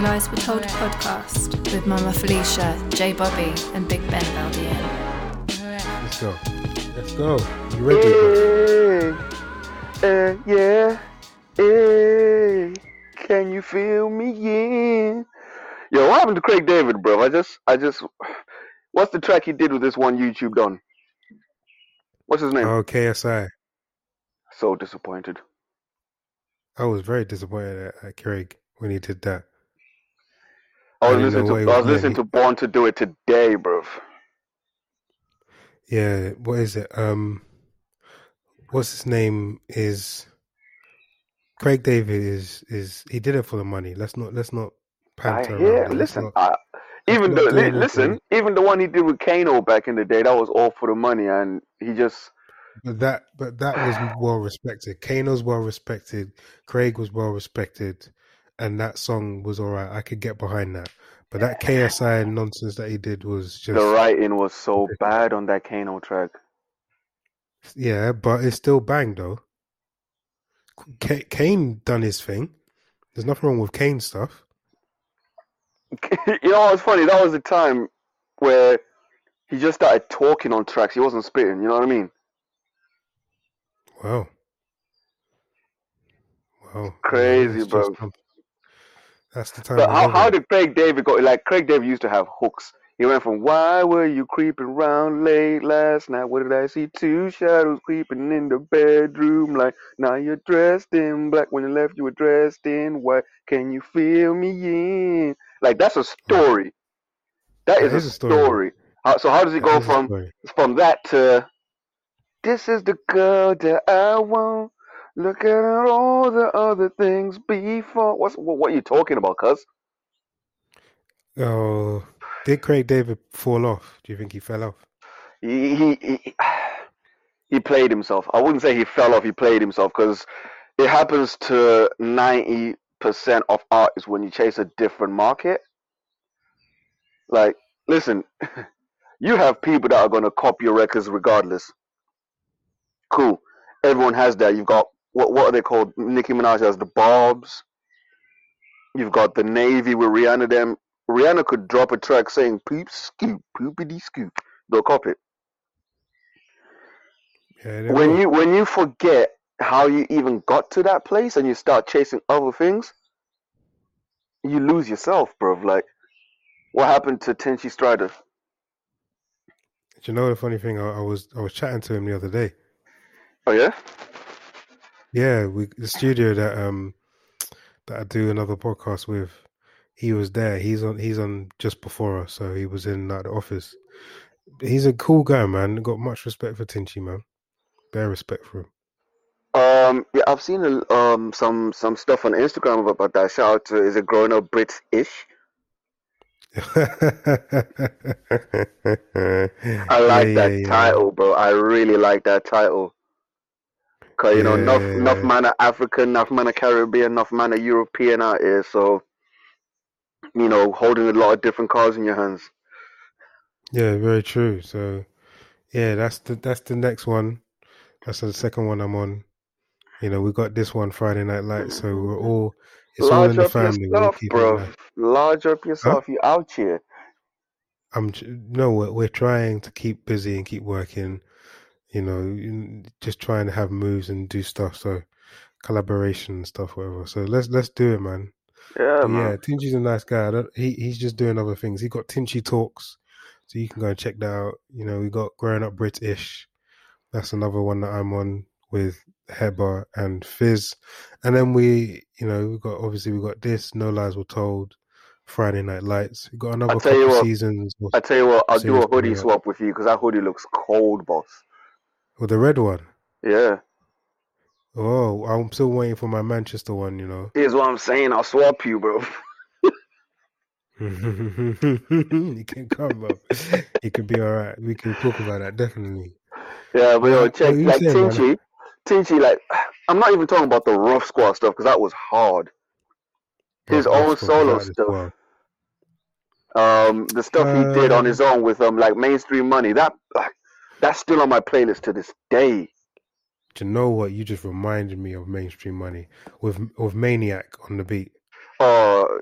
No Lies Were Told podcast with Mama Felicia, J Bobby, and Big Ben Valdian. Let's go. Let's go. You ready? Hey, uh, yeah, hey, can you feel me in? Yo, what happened to Craig David, bro? I just, I just, what's the track he did with this one YouTube done? What's his name? Oh, KSI. so disappointed. I was very disappointed at, at Craig when he did that. I was listening to, I was listening to Born to Do It today, bro. Yeah, what is it? Um, what's his name? Is Craig David is is he did it for the money? Let's not let's not around. hear. Listen, not- I, even the do li- anything. listen, even the one he did with Kano back in the day, that was all for the money, and he just But that but that was well respected. Kano's well respected. Craig was well respected, and that song was all right. I could get behind that. But that KSI nonsense that he did was just the writing was so bad on that Kano track. yeah. But it's still bang though. K- Kane done his thing. There's nothing wrong with Kane stuff. you know what's funny? That was the time where he just started talking on tracks. He wasn't spitting. You know what I mean? Wow. Wow. Crazy, bro. just, That's the time. But how how did Craig David go? Like Craig David used to have hooks. He went from "Why were you creeping around late last night? What did I see? Two shadows creeping in the bedroom. Like now you're dressed in black. When you left, you were dressed in white. Can you feel me in? Like that's a story. That is, is a a story. story. How, so how does it That go from from that to this is the girl that I want. Look at all the other things before. What's what, what are you talking about, cuz? Oh, did Craig David fall off? Do you think he fell off? He, he he he played himself. I wouldn't say he fell off. He played himself because it happens to ninety percent of artists when you chase a different market. Like, listen, you have people that are gonna copy your records regardless. Cool. Everyone has that. You've got what what are they called? Nicki Minaj has the Bobs. You've got the Navy with Rihanna. Them Rihanna could drop a track saying "poop scoop, poopity scoop." They'll copy it. Yeah, when you when you forget how you even got to that place and you start chasing other things, you lose yourself, bro. Like, what happened to Tinchy Stryder? Do you know the funny thing? I, I was I was chatting to him the other day. Oh yeah, Yeah, we the studio that um that I do another podcast with. He was there. He's on. He's on just before us, so he was in like, the office. He's a cool guy, man. Got much respect for Tinchy, man. Bare respect for him. um, yeah, I've seen um some some stuff on Instagram about that. Shout out to is it growing up Brit ish? I like that title, bro. I really like that title. Cause you know, enough Yeah. enough man of African, enough man of Caribbean, enough man of European out here. So, you know, holding a lot of different cards in your hands. Yeah, very true. So, yeah, that's the that's the next one. That's the second one I'm on. You know, we got this one Friday Night Lights, so we're all it's all in the family. We'll yourself, it bro. Large up yourself. You out here. I'm no, we're, we're trying to keep busy and keep working. You know, just trying to have moves and do stuff. So collaboration and stuff, whatever. So let's let's do it, man. Yeah, man. yeah, Tinchy's a nice guy. He he's just doing other things. He got Tinchy Talks, so you can go and check that out. You know, we got Growing Up British. That's another one that I'm on with Heba and Fizz, and then we, you know, we got obviously we got this No Lies Were Told, Friday Night Lights. We got another tell you what, seasons. I tell you what, I'll do a hoodie swap with you because that hoodie looks cold, boss. With the red one. Yeah. Oh, I'm still waiting for my Manchester one. You know. Here's what I'm saying. I'll swap you, bro. you can come up. It could be all right. We can talk about that definitely. Yeah, but yo, check like saying, man? Tinchy, Tinchy. Like, I'm not even talking about the Ruff Sqwad stuff because that was hard. His Bro, own solo out of this stuff. world. Um, the stuff he did on Um, his own with um, like mainstream money. That like, that's still on my playlist to this day. Do you know what? You just reminded me of mainstream money with with Maniac on the beat. Oh,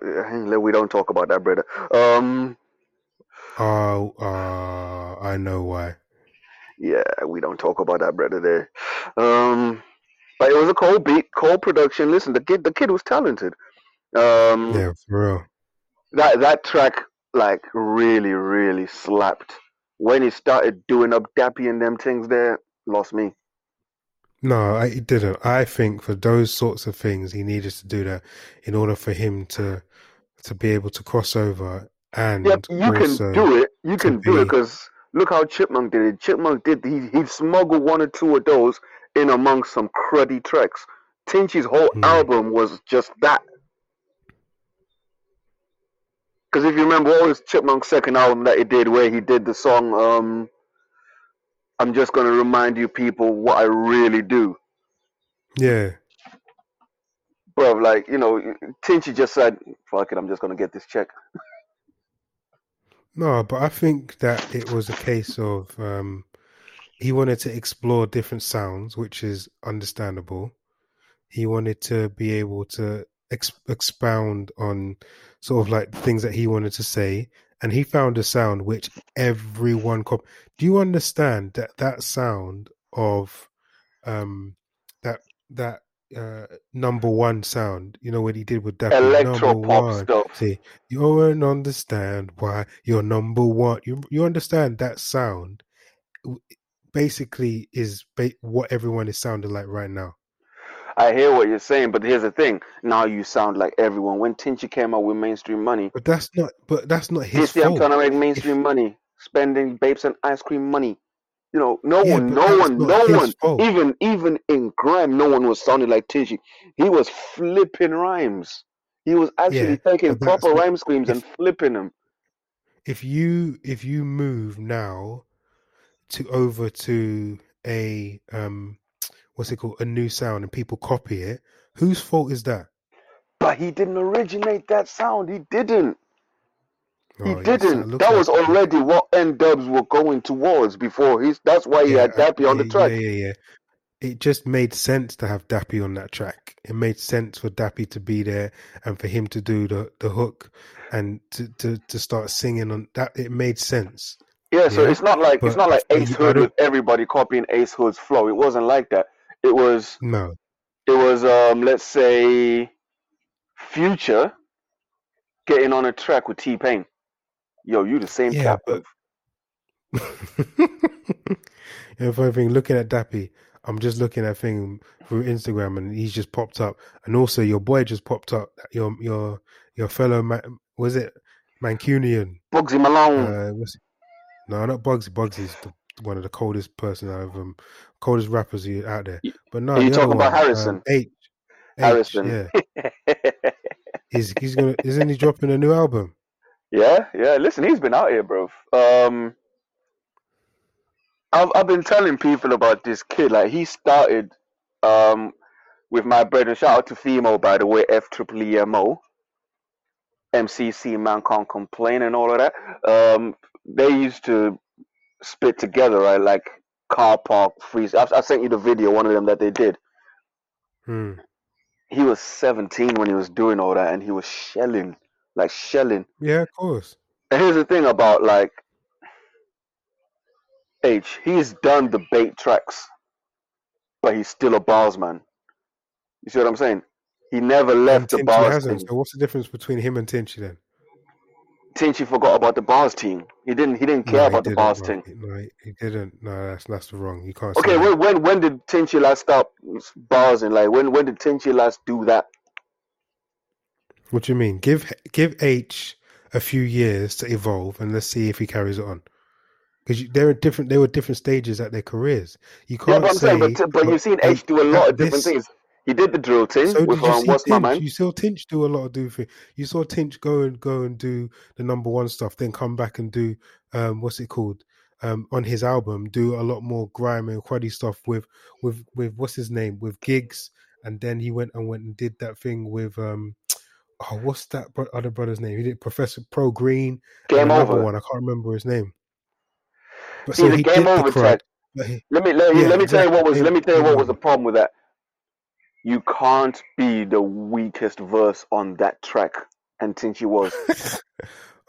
we don't talk about that, brother. Um, Oh, uh, I know why. yeah, we don't talk about that, brother. There. Um, but it was a cold beat, cold production. Listen, the kid, the kid was talented. Um, Yeah, for real. that that track like really, really slapped. When he started doing up Dappy and them things, there lost me. No, I, he didn't. I think for those sorts of things, he needed to do that in order for him to to be able to cross over and Yep, you can do it. You can do it because look how Chipmunk did it. Chipmunk did he he smuggled one or two of those in amongst some cruddy tracks. Tinchy's whole Hmm. album was just that. Because if you remember, what was Chipmunk's second album that he did, where he did the song um, "I'm just gonna remind you people what I really do." Yeah, Bro, like, you know, Tinchy just said, fuck it, I'm just going to get this check. no, but I think that it was a case of um, he wanted to explore different sounds, which is understandable. He wanted to be able to ex- expound on sort of like things that he wanted to say, and he found a sound which everyone. Cop- Do you understand that that sound of um, that that uh, number one sound? You know what he did with that Electro number pop one. stuff. See, you don't understand why you're number one. You you understand that sound basically is ba- what everyone is sounding like right now. I hear what you're saying, but here's the thing. Now you sound like everyone. When Tinchy came out with mainstream money, But that's not. But that's not you his see, I'm trying to make mainstream money, spending babes and ice cream money. You know, no Yeah, one, no one, no one, fault. even even in grime, no one was sounding like Tinchy. He was flipping rhymes. He was actually Yeah, taking proper rhyme schemes and flipping them. If you if you move now to over to a um what's it called a new sound and people copy it, whose fault is that? But he didn't originate that sound. He didn't. He Oh, didn't. That was like- already what N-Dubz were going towards before. He's that's why he had uh, Dappy on the track. Yeah, yeah, yeah. It just made sense to have Dappy on that track. It made sense for Dappy to be there and for him to do the, the hook and to, to, to start singing on that. It made sense. Yeah, so Yeah, it's not like it's not like Ace Hood with everybody copying Ace Hood's flow. It wasn't like that. It was No. it was um let's say Future getting on a track with T Pain. Yo, you the same Yeah, cap. but- if I think looking at Dappy, I'm just looking at thing through Instagram and he's just popped up. And also your boy just popped up. Your your your fellow man, was it Mancunian? Bugsy Malone. Uh, what's it? No, not Bugsy. Bugsy's the, one of the coldest person out of them, coldest rappers out there. But no, are you talking about one, Harrison? um, Aitch. Aitch, Harrison. yeah. He's he's gonna isn't he dropping a new album? Yeah, yeah. Listen, he's been out here, bro. Um, I've I've been telling people about this kid. Like he started, um, with my brother. Shout out to Femo, by the way. F triple E M O. MCC man can't complain and all of that. Um, they used to spit together, right? Like car park freeze. I, I sent you the video, one of them that they did. Hmm. He was 17 when he was doing all that, and he was shelling, like shelling. Yeah, of course. And here's the thing about like Aitch. He's done the bait tracks, but he's still a bars man. You see what I'm saying? He never left the bars. So what's the difference between him and Tinchy then? Tinchy forgot about the bars team. He didn't. He didn't care No, about the bars team. No, he- didn't. No, that's that's the wrong. You can't. say Okay, that. when when when did Tinchy last stop bars and like when when did Tinchy last do that? What do you mean? Give give Aitch a few years to evolve, and let's see if he carries it on. Because there are different. there were different stages at their careers. You can't but I'm say. saying, but but you've seen Aitch do a lot of different this- things. He did the drill thing So with um, what's my Tinch? man? You saw Tinch do a lot of do things. You saw Tinch go and go and do the number one stuff, then come back and do um what's it called? Um on his album, do a lot more grime and cruddy stuff with with with what's his name? With Giggs. And then he went and went and did that thing with um oh what's that other brother's name? He did Professor Pro Green Game over. one. I can't remember his name. But See so the he game over the crud. he- Let me let, me Yeah, let me tell you what was exactly. let me tell you what was the problem with that. You can't be the weakest verse on that track. And Tinchy was.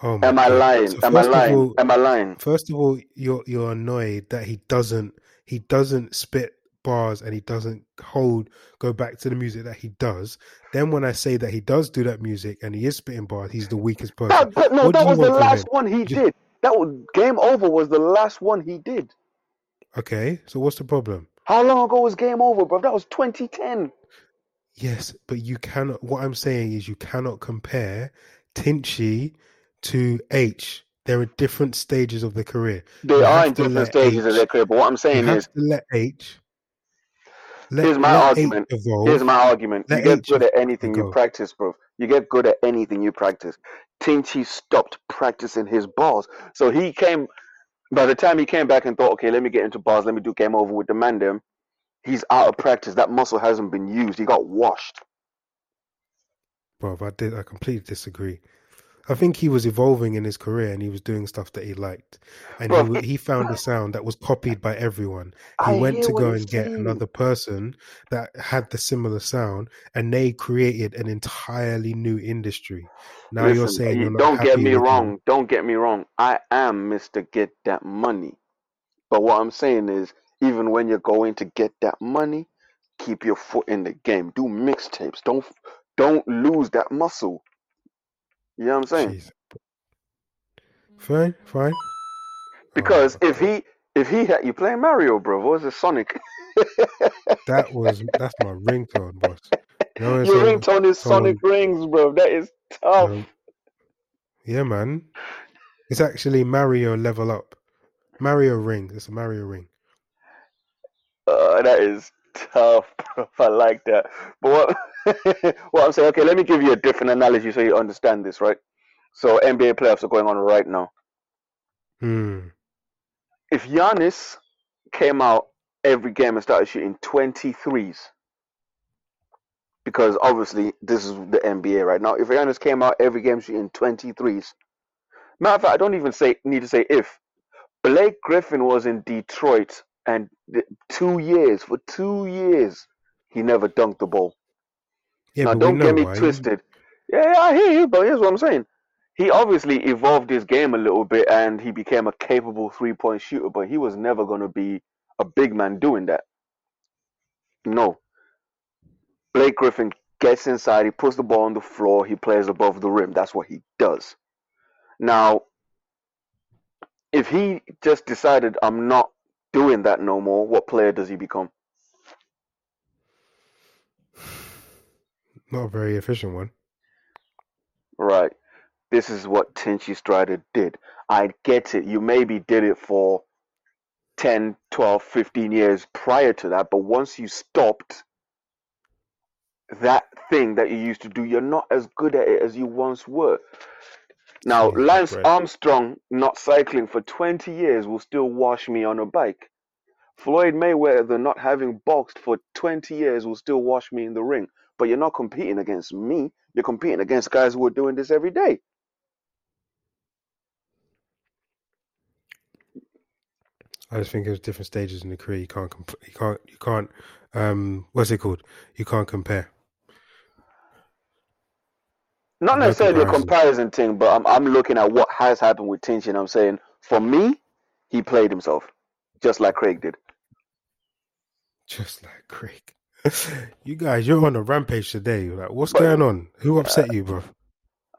Oh Am I lying? So Am I lying? all- Am I lying? First of all, you're you're annoyed that he doesn't he doesn't spit bars and he doesn't hold go back to the music that he does. Then when I say that he does do that music and he is spitting bars, he's the weakest person. That, but no, What that was the last one he Just- did. That was Game Over was the last one he did. Okay, so what's the problem? How long ago was Game Over, bro? That was 2010. Yes, but you cannot. What I'm saying is you cannot compare Tinchy to Aitch. They're different stages of their career. They You are in different stages of their career, but what I'm saying is, let Aitch. Let, Here's my argument. Aitch evolve. here's my argument: you get Aitch good at anything you practice, bro. You get good at anything you practice. Tinchy stopped practicing his bars, so he came. By the time he came back and thought, okay, let me get into bars, let me do Game Over with the man, them. He's out of practice. That muscle hasn't been used. He got washed. Bruv, I did. I completely disagree. I think he was evolving in his career and he was doing stuff that he liked, and he he found a sound that was copied by everyone. He I went to go and get saying. another person that had the similar sound, and they created an entirely new industry. Now you're saying you- you're not don't get me wrong. Don't get me wrong. I am Mr. Get That Money. But what I'm saying is, even when you're going to get that money, keep your foot in the game. Do mixtapes. Don't don't lose that muscle. You know what I'm saying? Jeez. Fine, fine. Because Oh, if he if he had you playing Mario, bro, what was it Sonic? that was that's my ringtone, boss. You know, Your on- ringtone is someone- Sonic Rings, bro. That is tough. Um, yeah, man. It's actually Mario level up. Mario ring. It's a Mario ring. Uh, that is tough. bro. I like that. But what, what I'm saying, okay, let me give you a different analogy so you understand this, right? So NBA playoffs are going on right now. Hmm. If Giannis came out every game and started shooting 23s, because obviously this is the NBA right now. If Giannis came out every game shooting 23s, matter of fact, I don't even say need to say if. Blake Griffin was in Detroit and two years for two years he never dunked the ball. Yeah, now don't get me why. twisted. Yeah, yeah, I hear you, but here's what I'm saying. He obviously evolved his game a little bit and he became a capable three point shooter, but he was never going to be a big man doing that. No. Blake Griffin gets inside, he puts the ball on the floor, he plays above the rim. That's what he does. Now, if he just decided, I'm not doing that no more, what player does he become? Not a very efficient one. Right. This is what Tinchy Stryder did. I get it. You maybe did it for 10, 12, 15 years prior to that, but once you stopped that thing that you used to do, you're not as good at it as you once were. Now, Lance Christ. Armstrong not cycling for 20 years will still wash me on a bike. Floyd Mayweather not having boxed for 20 years will still wash me in the ring. But you're not competing against me. You're competing against guys who are doing this every day. I just think there's different stages in the career. You can't. Comp- you can't. You can't. Um, what's it called? You can't compare. Not No necessarily a comparison. thing, but I'm, I'm looking at what has happened with Tinchy, and I'm saying, for me, he played himself, just like Craig did. Just like Craig. You guys, you're on a rampage today. Like, what's going on? Who upset you, bro?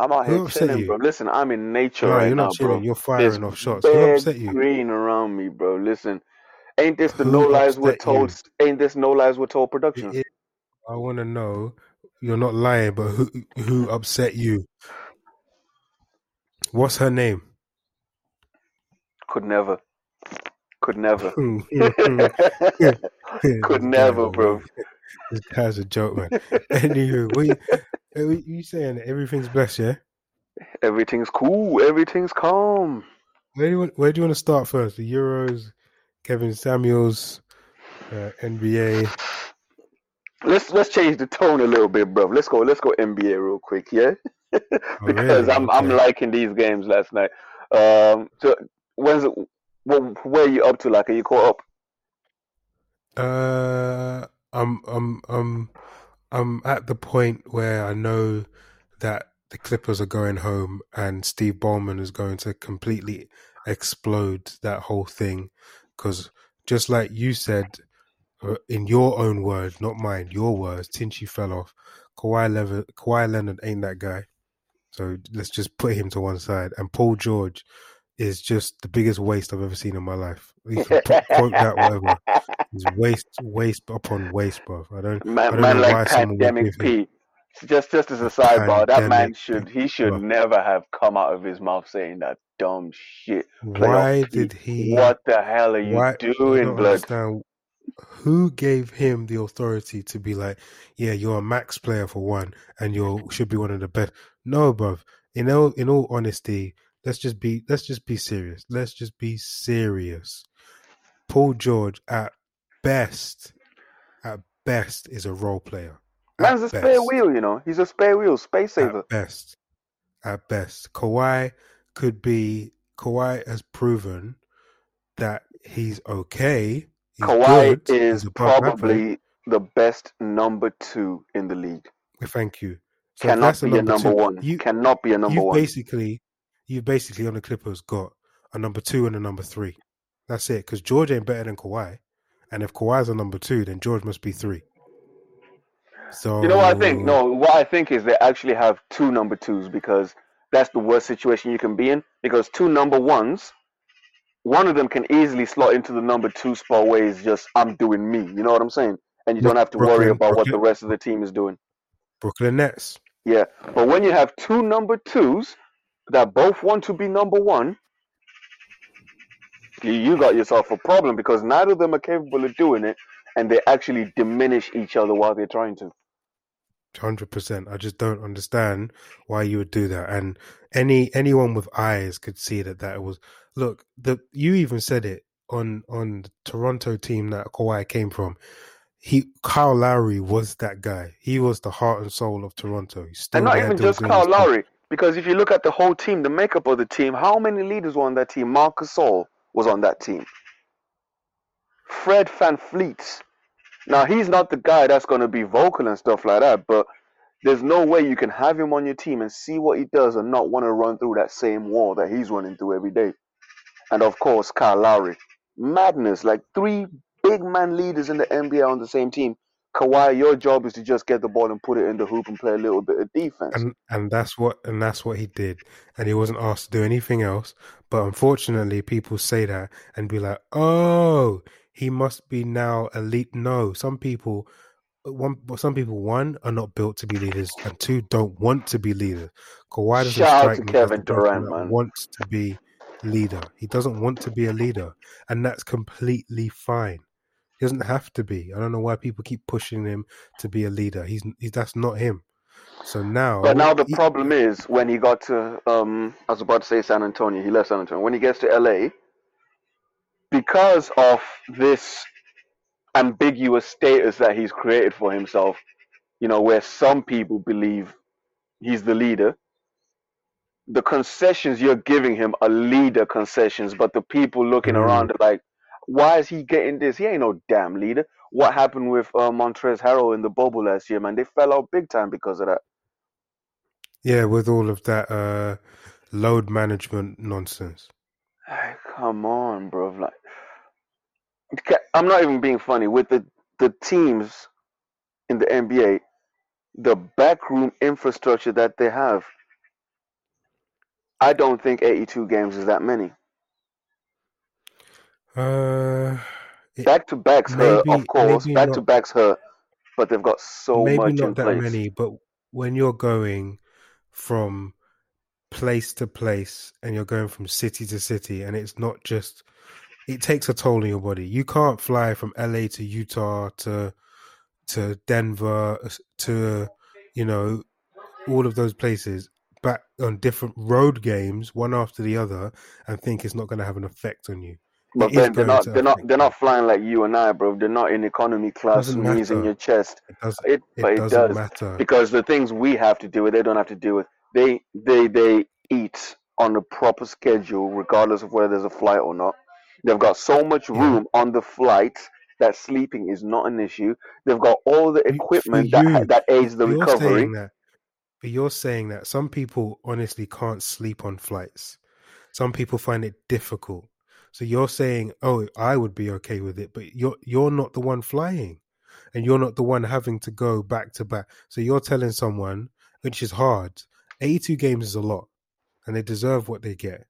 I'm out Who here upset chilling, you? bro. Listen, I'm in nature No, right you're now, not chilling. bro. You're There's firing off shots. Who upset you? green around me, bro. Listen, ain't this the Who no lies we're told? Ain't this no lies we're told production? It I want to know. You're not lying, but who who upset you? What's her name? Could never, could never, could never, bro. This guy's a joke, man. Anywho, what you, eh, what you saying everything's blessed, yeah? Everything's cool. Everything's calm. Where do you want, where do you want to start first? The Euros, Kevin Samuels, uh, NBA. Let's let's change the tone a little bit, bro. Let's go. Let's go NBA real quick, yeah. Oh, because really? I'm I'm liking these games last night. Um, so when's it, what, where are you up to? Like, are you caught up? Uh, I'm I'm I'm I'm at the point where I know that the Clippers are going home and Steve Ballmer is going to completely explode that whole thing. Because just like you said, uh, in your own words, not mine, your words, Tinchy fell off. Kawhi, Lever- Kawhi Leonard ain't that guy. So let's just put him to one side. And Paul George is just the biggest waste I've ever seen in my life. You can quote that whatever. It's waste, waste upon waste, bro. I don't, Man, I don't man know like why Pandemic. P. Just just as a sidebar, that man should he should Bro. never have come out of his mouth saying that dumb shit. Why P. did he? What the hell are you Why I doing, don't blood? understand who gave him the authority to be like, yeah, you're a max player for one, and you should be one of the best. No, bruv. In all in all honesty, let's just be let's just be serious. Let's just be serious. Paul George at best, at best, is a role player. At Man's a spare wheel, you know. He's a spare wheel, space saver. At best, at best, Kawhi could be. Kawhi has proven that he's okay. He's Kawhi good. is he's above average. probably the best number two in the league. Thank you. So Cannot be a number two, one. You Cannot be a number you one. basically you basically on the Clippers got a number two and a number three. That's it. Because George ain't better than Kawhi, and if Kawhi's a number two, then George must be three. So You know what I think? No, what I think is they actually have two number twos because that's the worst situation you can be in. Because two number ones, one of them can easily slot into the number two spot where it's just I'm doing me. You know what I'm saying? And you don't have to worry Brooklyn- about what the rest of the team is doing. Brooklyn Nets. Yeah, but when you have two number twos that both want to be number one, you, you got yourself a problem because neither of them are capable of doing it, and they actually diminish each other while they're trying to. Hundred percent. I just don't understand why you would do that. And any anyone with eyes could see that that was. Look, the you even said it on on the Toronto team that Kawhi came from. He Kyle Lowry was that guy. He was the heart and soul of Toronto. And not even just Kyle. Lowry, because if you look at the whole team, the makeup of the team, how many leaders were on that team? Marcus Gasol was on that team. Fred VanVleet. Now he's not the guy that's going to be vocal and stuff like that, but there's no way you can have him on your team and see what he does and not want to run through that same wall that he's running through every day. And of course, Kyle Lowry. Madness, like three big man leaders in the NBA on the same team. Kawhi, your job is to just get the ball and put it in the hoop and play a little bit of defense. and and that's what and that's what he did. And he wasn't asked to do anything else. But unfortunately people say that and be like oh he must be now elite. No some people one some people one are not built to be leaders and two don't want to be leaders. Kawhi doesn't Shout out strike to me as Kevin Durant, man. wants to be leader. He doesn't want to be a leader. And that's completely fine he doesn't have to be i don't know why people keep pushing him to be a leader he's, he's that's not him so now But now the he- problem is when he got to um I was about to say San Antonio, he left San Antonio. When he gets to LA, because of this ambiguous status that he's created for himself, you know, where some people believe he's the leader, the concessions you're giving him are leader concessions, but the people looking Mm. around are like, why is he getting this? He ain't no damn leader. What happened with uh, Montrezl Harrell in the bubble last year, man? They fell out big time because of that. Yeah, with all of that uh, load management nonsense. Ay, come on, bro. Like, I'm not even being funny. With the the teams in the NBA, the backroom infrastructure that they have, I don't think 82 games is that many. Uh, Back to backs hurt, maybe- of course. Back to not- backs hurt, but they've got so maybe much not that place. many, but when you're going from place to place and you're going from city to city, and it's not just, it takes a toll on your body. You can't fly from LA to Utah to to Denver to you know all of those places back on different road games one after the other and think it's not going to have an effect on you But then they're not they're not they're not flying like you and I, bro. They're not in economy class, knees in your chest. it doesn't It, it but it doesn't does. matter because the things we have to do with they don't have to deal with they they they eat on a proper schedule regardless of whether there's a flight or not they've got so much Yeah. room on the flight that sleeping is not an issue. They've got all the equipment that you, that aids the you're recovery. that, but you're saying that some people honestly can't sleep on flights. Some people find it difficult. So you're saying, "Oh, I would be okay with it," but you're you're not the one flying, and you're not the one having to go back to back. So you're telling someone, which is hard. Eighty-two games is a lot, and they deserve what they get.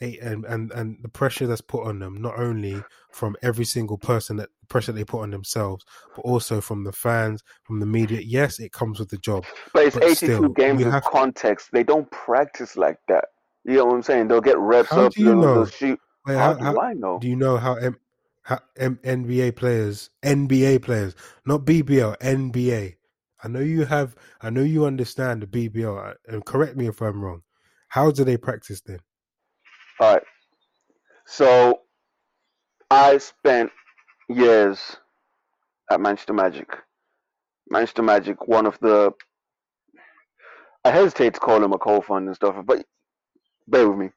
And and and the pressure that's put on them, not only from every single person that pressure they put on themselves, but also from the fans, from the media. Yes, it comes with the job. But it's But 82 still, games have- context. They don't practice like that. You know what I'm saying? They'll get reps How up. do you they'll, know? they'll shoot. Wait, How, how, do how, I know? do you know how, M, how M, NBA players, NBA players, not BBL, NBA? I know you have. I know you understand the BBL, uh, and correct me if I'm wrong. How do they practice then? All right. So I spent years at Manchester Magic. Manchester Magic, one of the I hesitate to call him a co-fund and stuff, but bear with me.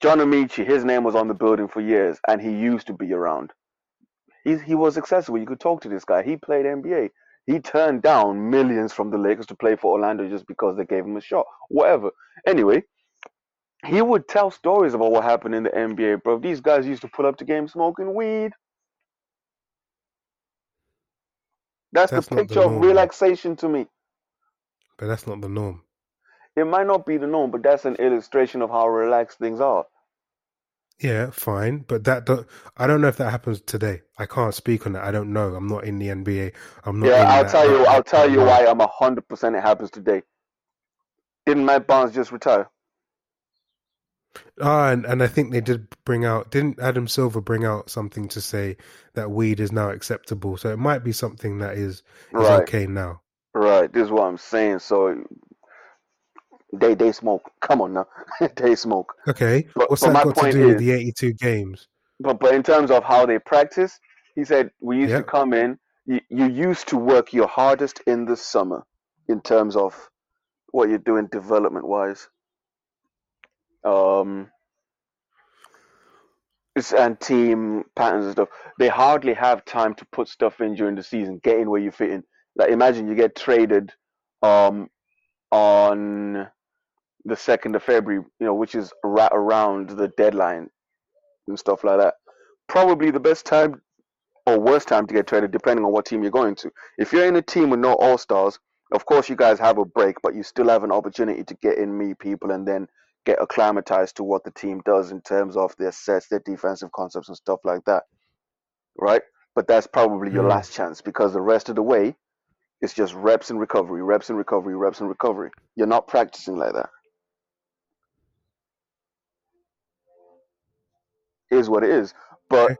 John Amaechi, his name was on the building for years, and he used to be around. He he was accessible. You could talk to this guy. He played NBA. He turned down millions from the Lakers to play for Orlando just because they gave him a shot. Whatever. Anyway, he would tell stories about what happened in the NBA, bro. These guys used to pull up to games smoking weed. That's, That's the not the picture of relaxation to me. But that's not the norm. It might not be the norm, but that's an illustration of how relaxed things are. Yeah, fine, but that do, I don't know if that happens today. I can't speak on that. I don't know. I'm not in the NBA. I'm not. yeah, I'll tell you. that- I'll tell you why I'm hundred percent. It happens today. Didn't Matt Barnes just retire? Ah, and, and I think they did bring out. Didn't Adam Silver bring out something to say that weed is now acceptable? So it might be something that is is Right, okay now. right. This is what I'm saying. So they they smoke. Come on now, they smoke. Okay, But- what's but my that got to point do with is- the 82 games? But but in terms of how they practice, he said we used Yeah. to come in. You, you used to work your hardest in the summer, in terms of what you're doing development wise. Um, and team patterns and stuff. They hardly have time to put stuff in during the season, getting where you fit in. Like imagine you get traded, um, on the second of February, you know, which is right around the deadline and stuff like that. Probably the best time or worst time to get traded, depending on what team you're going to. If you're in a team with no all stars, of course you guys have a break, but you still have an opportunity to get in, meet people, and then get acclimatized to what the team does in terms of their sets, their defensive concepts, and stuff like that. Right? But that's probably your Mm. last chance because the rest of the way, it's just reps and recovery, reps and recovery, reps and recovery. You're not practicing like that. Is what it is. But Okay.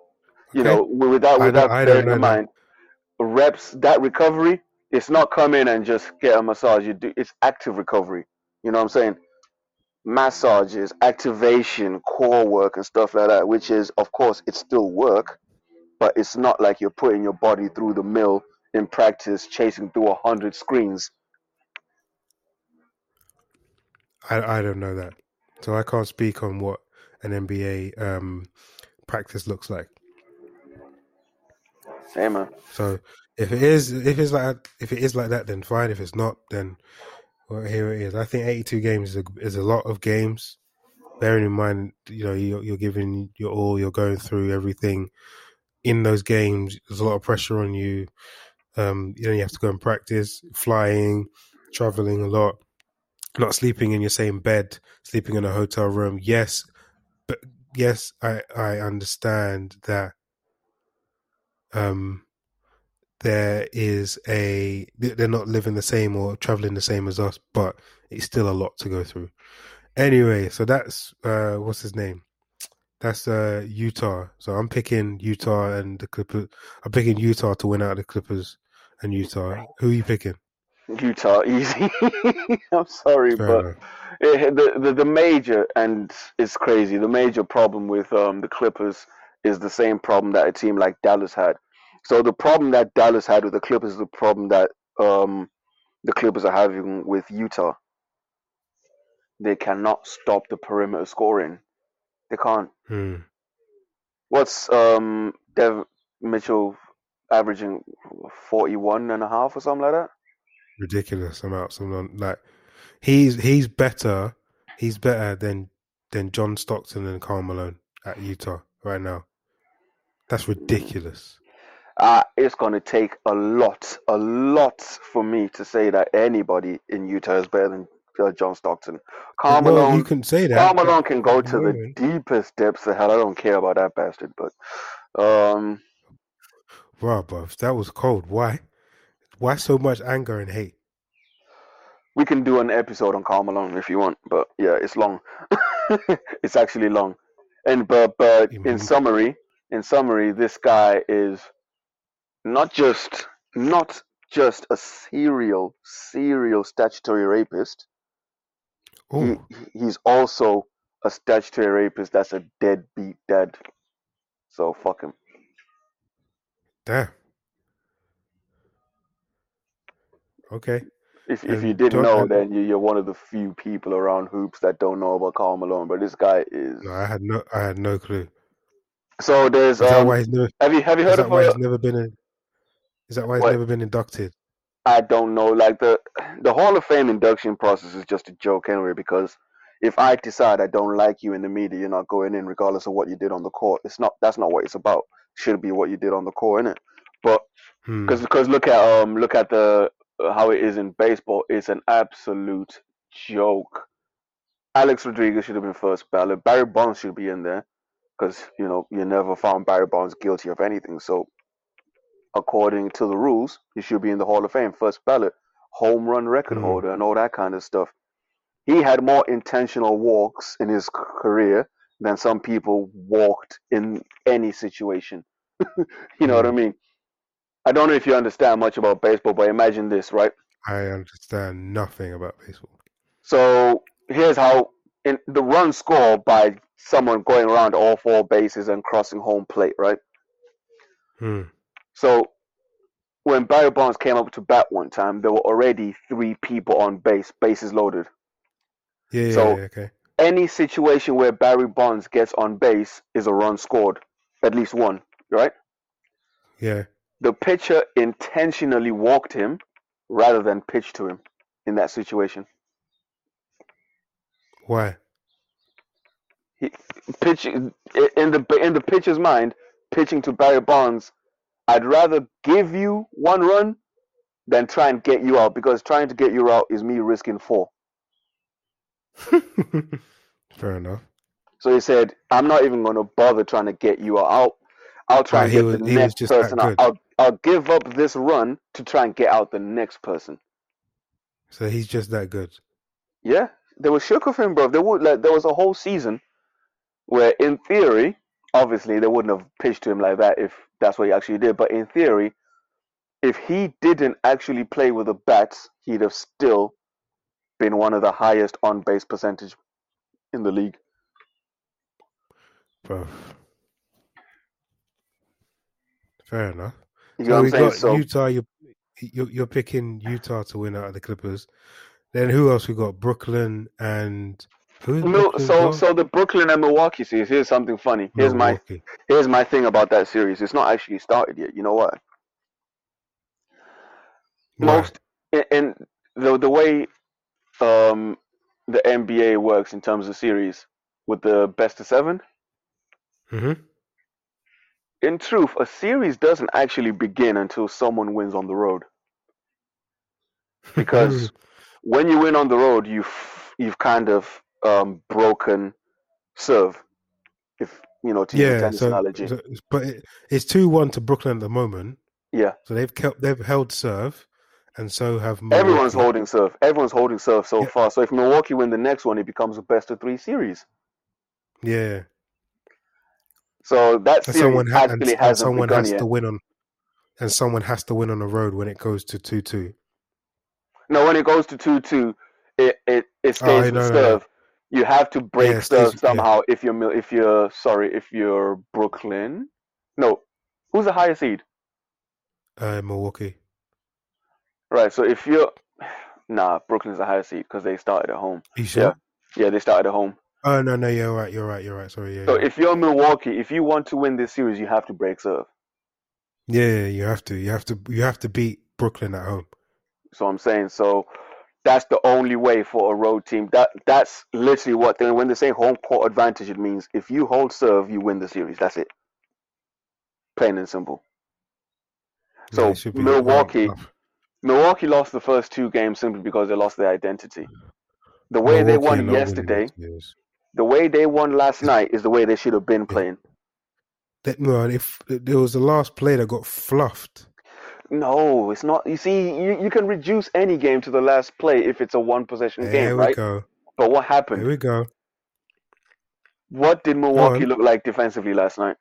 you Okay. know, without without don't- I don't bearing in know that. mind, reps that recovery, it's not come in and just get a massage. You do it's active recovery. You know what I'm saying? Massages, activation, core work, and stuff like that. Which is, of course, it's still work, but it's not like you're putting your body through the mill in practice, chasing through a hundred screens. I I don't know that, so I can't speak on what an NBA um, practice looks like. Hey man, So if it is if it's like if it is like that, then fine. If it's not, then well, here it is. I think 82 games is a, is a lot of games. Bearing in mind, you know, you're, you're giving your all, you're going through everything in those games. There's a lot of pressure on you. Um, you know, you have to go and practice, flying, traveling a lot, not sleeping in your same bed, sleeping in a hotel room. Yes, but yes, I I understand that. Um, there is a they- they're not living the same or traveling the same as us, but it's still a lot to go through. Anyway, so that's uh what's his name? That's uh Utah. So I'm picking Utah and the Clippers. I'm picking Utah to win out the Clippers and Utah. Who are you picking? Utah easy. I'm sorry, Fair but it, the, the the major and it's crazy. The major problem with um the Clippers is the same problem that a team like Dallas had. So the problem that Dallas had with the Clippers is the problem that um the Clippers are having with Utah. They cannot stop the perimeter scoring. They can't. Hmm. What's um Dev Mitchell averaging 41 and a half or something like that. Ridiculous amounts. Of, like he's he's better. He's better than than John Stockton and Karl Malone at Utah right now. That's ridiculous. Uh, it's going to take a lot, a lot for me to say that anybody in Utah is better than uh, John Stockton. Karl well, Malone, you can say that. Karl Malone can go to the deepest depths of hell. I don't care about that bastard, but um, Bruh, bruv, that was cold. Why? Why so much anger and hate? we can do an episode on Karl Malone if you want. But yeah, it's long. it's actually long. And but but in summary, in summary, this guy is not just not just a serial serial statutory rapist. He, he's also a statutory rapist that's a deadbeat dad. So fuck him. damn. Okay. If if you didn't know, then you, you're one of the few people around hoops that don't know about Karl Malone. But this guy is. No, I had no, I had no clue. So there's Is that um. why he's never? Have you have you Is heard that of? why he's never been in? Is that why he's What? never been inducted? I don't know. Like the the Hall of Fame induction process is just a joke anyway. Because if I decide I don't like you in the media, you're not going in, regardless of what you did on the court. It's not. That's not what it's about. Should be what you did on the court, innit? But Hmm. because because look at um look at the how it is in baseball. It's an absolute joke. Alex Rodriguez should have been first ballot. Barry Bonds should be in there because you know you never found Barry Bonds guilty of anything. So according to the rules, he should be in the Hall of Fame, first ballot, home run record Hmm. holder, and all that kind of stuff. He had more intentional walks in his career than some people walked in any situation. you know what I mean? I don't know if you understand much about baseball, but imagine this, right? I understand nothing about baseball. So here's how in the run score by someone going around all four bases and crossing home plate, right? Hmm. So when Barry Bonds came up to bat one time, there were already three people on base, bases loaded. Yeah, yeah, So- yeah, okay. Any situation where Barry Bonds gets on base is a run scored, at least one, right? Yeah. The pitcher intentionally walked him rather than pitch to him in that situation. Why? He, pitching in the in the pitcher's mind, pitching to Barry Bonds, I'd rather give you one run than try and get you out because trying to get you out is me risking four. Fair enough. So he said, I'm not even going to bother trying to get you out. I'll, I'll try and get was- the next person. I'll, I'll give up this run to try and get out the next person. So he's just that good. Yeah, they were shook of him, bro. There would like there was a whole season where, in theory, obviously they wouldn't have pitched to him like that if that's what he actually did. But in theory, if he didn't actually play with the bats, he'd have still been one of the highest on base percentage in the league. Bro. Fair enough. You So know what we got So Utah. You're, you're picking Utah to win out of the Clippers. Then who else we got? Brooklyn and who Brooklyn so got? so the Brooklyn and Milwaukee series. Here's something funny. Here's my here's my thing about that series. It's not actually started yet. You know what? Most in, in the the way um the NBA works in terms of series with the best of seven. hmm In truth, a series doesn't actually begin until someone wins on the road. Because when you win on the road, you've you've kind of um, broken serve. If you know to use yeah, tennis so, analogy, so- but it, it's two one to Brooklyn at the moment. yeah. So they've kept they've held serve, and so have Milwaukee. Everyone's holding serve. Everyone's holding serve so Yeah. far. So if Milwaukee win the next one, it becomes a best of three series. Yeah, So that and someone ha- actually and hasn't someone begun has yet. to win on, and someone has to win on the road when it goes to two two. No, when it goes to two two, it it, it stays I with know, no, no. serve. You have to break Yeah, stays serve with- yeah. somehow if you're if you're sorry if you're Brooklyn. No, who's the higher seed? Uh, Milwaukee. Right. So if you're nah, Brooklyn's the higher seed because they started at home. You sure? Yeah, they started at home. Oh no, no, you're right. You're right. You're right. Sorry. Yeah. So yeah. if you're Milwaukee, if you want to win this series, you have to break serve. Yeah, you have to. You have to. You have to beat Brooklyn at home. So I'm saying so. That's the only way for a road team. That that's literally what they, when they say home court advantage, it means if you hold serve, you win the series. That's it. Plain and simple. So Yeah, it should be Milwaukee. Milwaukee lost the first two games simply because they lost their identity. The way they Milwaukee are won yesterday, series. The way they won last night is the way they should have been playing. That, no, if there was the last play that got fluffed. No, it's not. You see, you, you can reduce any game to the last play if it's a one possession game. There game, we right? go. But what There happened? we go. What did Milwaukee look like defensively last night?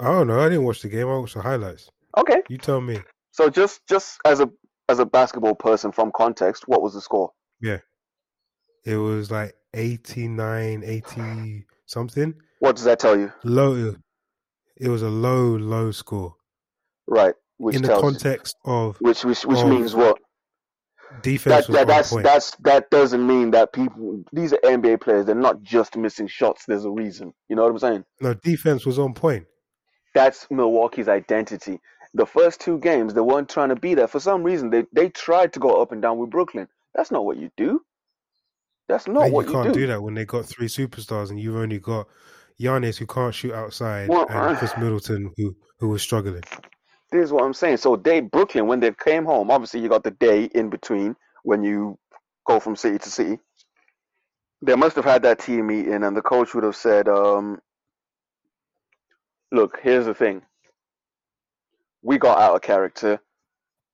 I don't know. I didn't watch the game. I watched the highlights. Okay, You tell me. so just just as a as a basketball person from context, what was the score? Yeah. It was like 89, 80 something. What does that tell you? Low. It was a low, low score. Right, which In the tells you, context of which which which of means what? defense That, was that on that's point. that's that doesn't mean that people these are NBA players. They're not just missing shots. There's a reason. You know what I'm saying? No, defense was on point. That's Milwaukee's identity. The first two games, they weren't trying to be there. For some reason, they, they tried to go up and down with Brooklyn. That's not what you do. That's not And what you you can't do. do that when they got three superstars and you've only got Giannis who can't shoot outside Well, and I- Khris Middleton who who was struggling. This is what I'm saying. So they Brooklyn, when they came home, obviously you got the day in between when you go from city to city. They must have had that team meeting, and the coach would have said, um, "Look, here's the thing. We got out of character.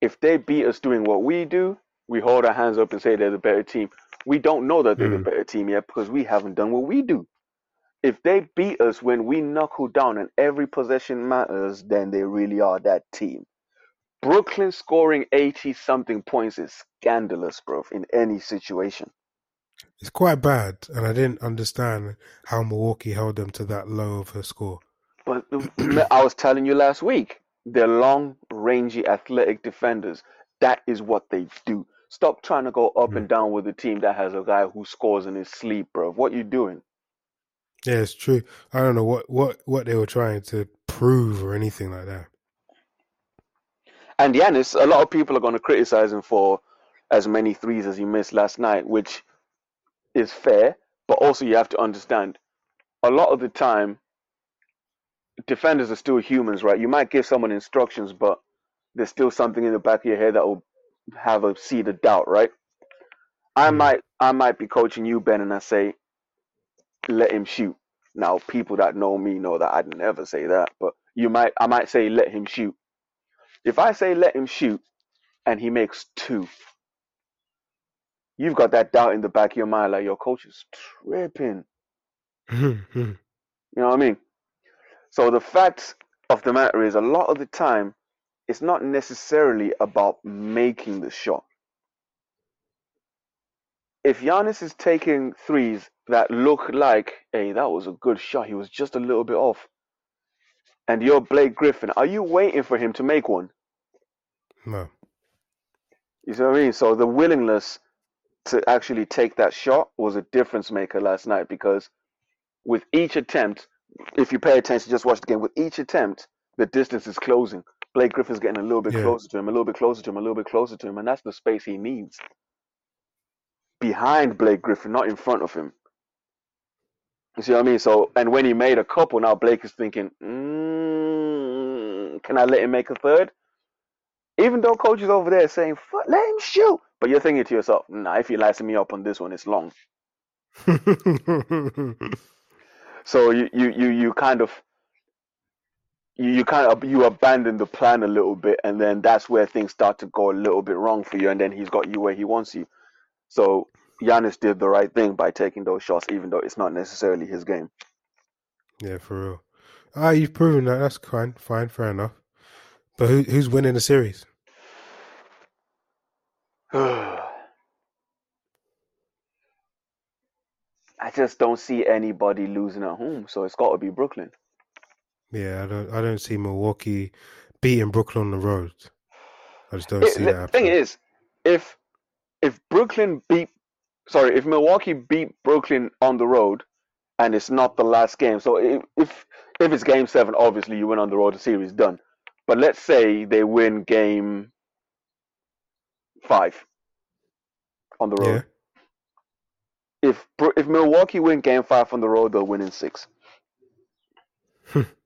If they beat us doing what we do, we hold our hands up and say they're the better team. We don't know that they're the Mm. better team yet because we haven't done what we do. If they beat us when we knuckle down and every possession matters, then they really are that team. Brooklyn scoring 80 something points is scandalous, bro, in any situation. It's quite bad, and I didn't understand how Milwaukee held them to that low of a score. But I was telling you last week, they're long, rangy, athletic defenders. That is what they do. Stop trying to go up and hmm. down with a team that has a guy who scores in his sleep, bro. What you doing? Yeah, it's true. I don't know what what what they were trying to prove or anything like that. And Giannis, a lot of people are going to criticize him for as many threes as he missed last night, which is fair. But also, you have to understand, a lot of the time, defenders are still humans, right? You might give someone instructions, but there's still something in the back of your head that will have a seed of doubt, right? I Mm. might, I might be coaching you, Ben, and I say, let him shoot. Now, people that know me know that I'd never say that, but you might, I might say, let him shoot. If I say let him shoot and he makes two, you've got that doubt in the back of your mind, like your coach is tripping. Mhm, mhm. You know what I mean? So the fact of the matter is, a lot of the time, it's not necessarily about making the shot. If Giannis is taking threes that look like, hey, that was a good shot, he was just a little bit off, and you're Blake Griffin, are you waiting for him to make one? no. You see what I mean? So the willingness to actually take that shot was a difference maker last night because with each attempt, if you pay attention, just watch the game, with each attempt, the distance is closing. Blake Griffin's getting a little bit Yeah. closer to him, a little bit closer to him, a little bit closer to him, and that's the space he needs. Behind Blake Griffin, not in front of him. You see what I mean? So, and when he made a couple, now Blake is thinking, mm, can I let him make a third? Even though coach is over there saying, let him shoot," but you're thinking to yourself, "Nah, if he lights me up on this one, it's long." So you you you, you kind of you, you kind of you abandon the plan a little bit, and then that's where things start to go a little bit wrong for you, and then he's got you where he wants you. So Giannis did the right thing by taking those shots, even though it's not necessarily his game. yeah, for real. Ah, you've proven that. That's fine. Fine, fair enough. But who, who's winning the series? I just don't see anybody losing at home, so it's got to be Brooklyn. Yeah, I don't. I don't see Milwaukee beating Brooklyn on the road. I just don't It- see the that The thing is, if if Brooklyn beat, sorry, if Milwaukee beat Brooklyn on the road, and it's not the last game, so if if, if it's Game Seven, obviously you win on the road, the series done. But let's say they win game five on the road. Yeah. If if Milwaukee win game five on the road, they'll win in six.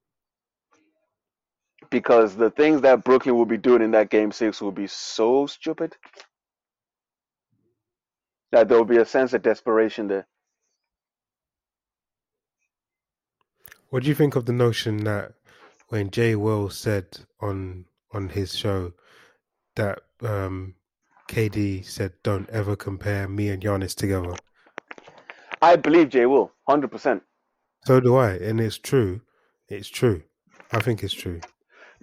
Because the things that Brooklyn will be doing in that game six will be so stupid that there will be a sense of desperation there. What do you think of the notion that when Jay Will said on on his show that um, KD said, "Don't ever compare me and Giannis together." I believe Jay will, hundred percent. So do I, and it's true. It's true. I think it's true.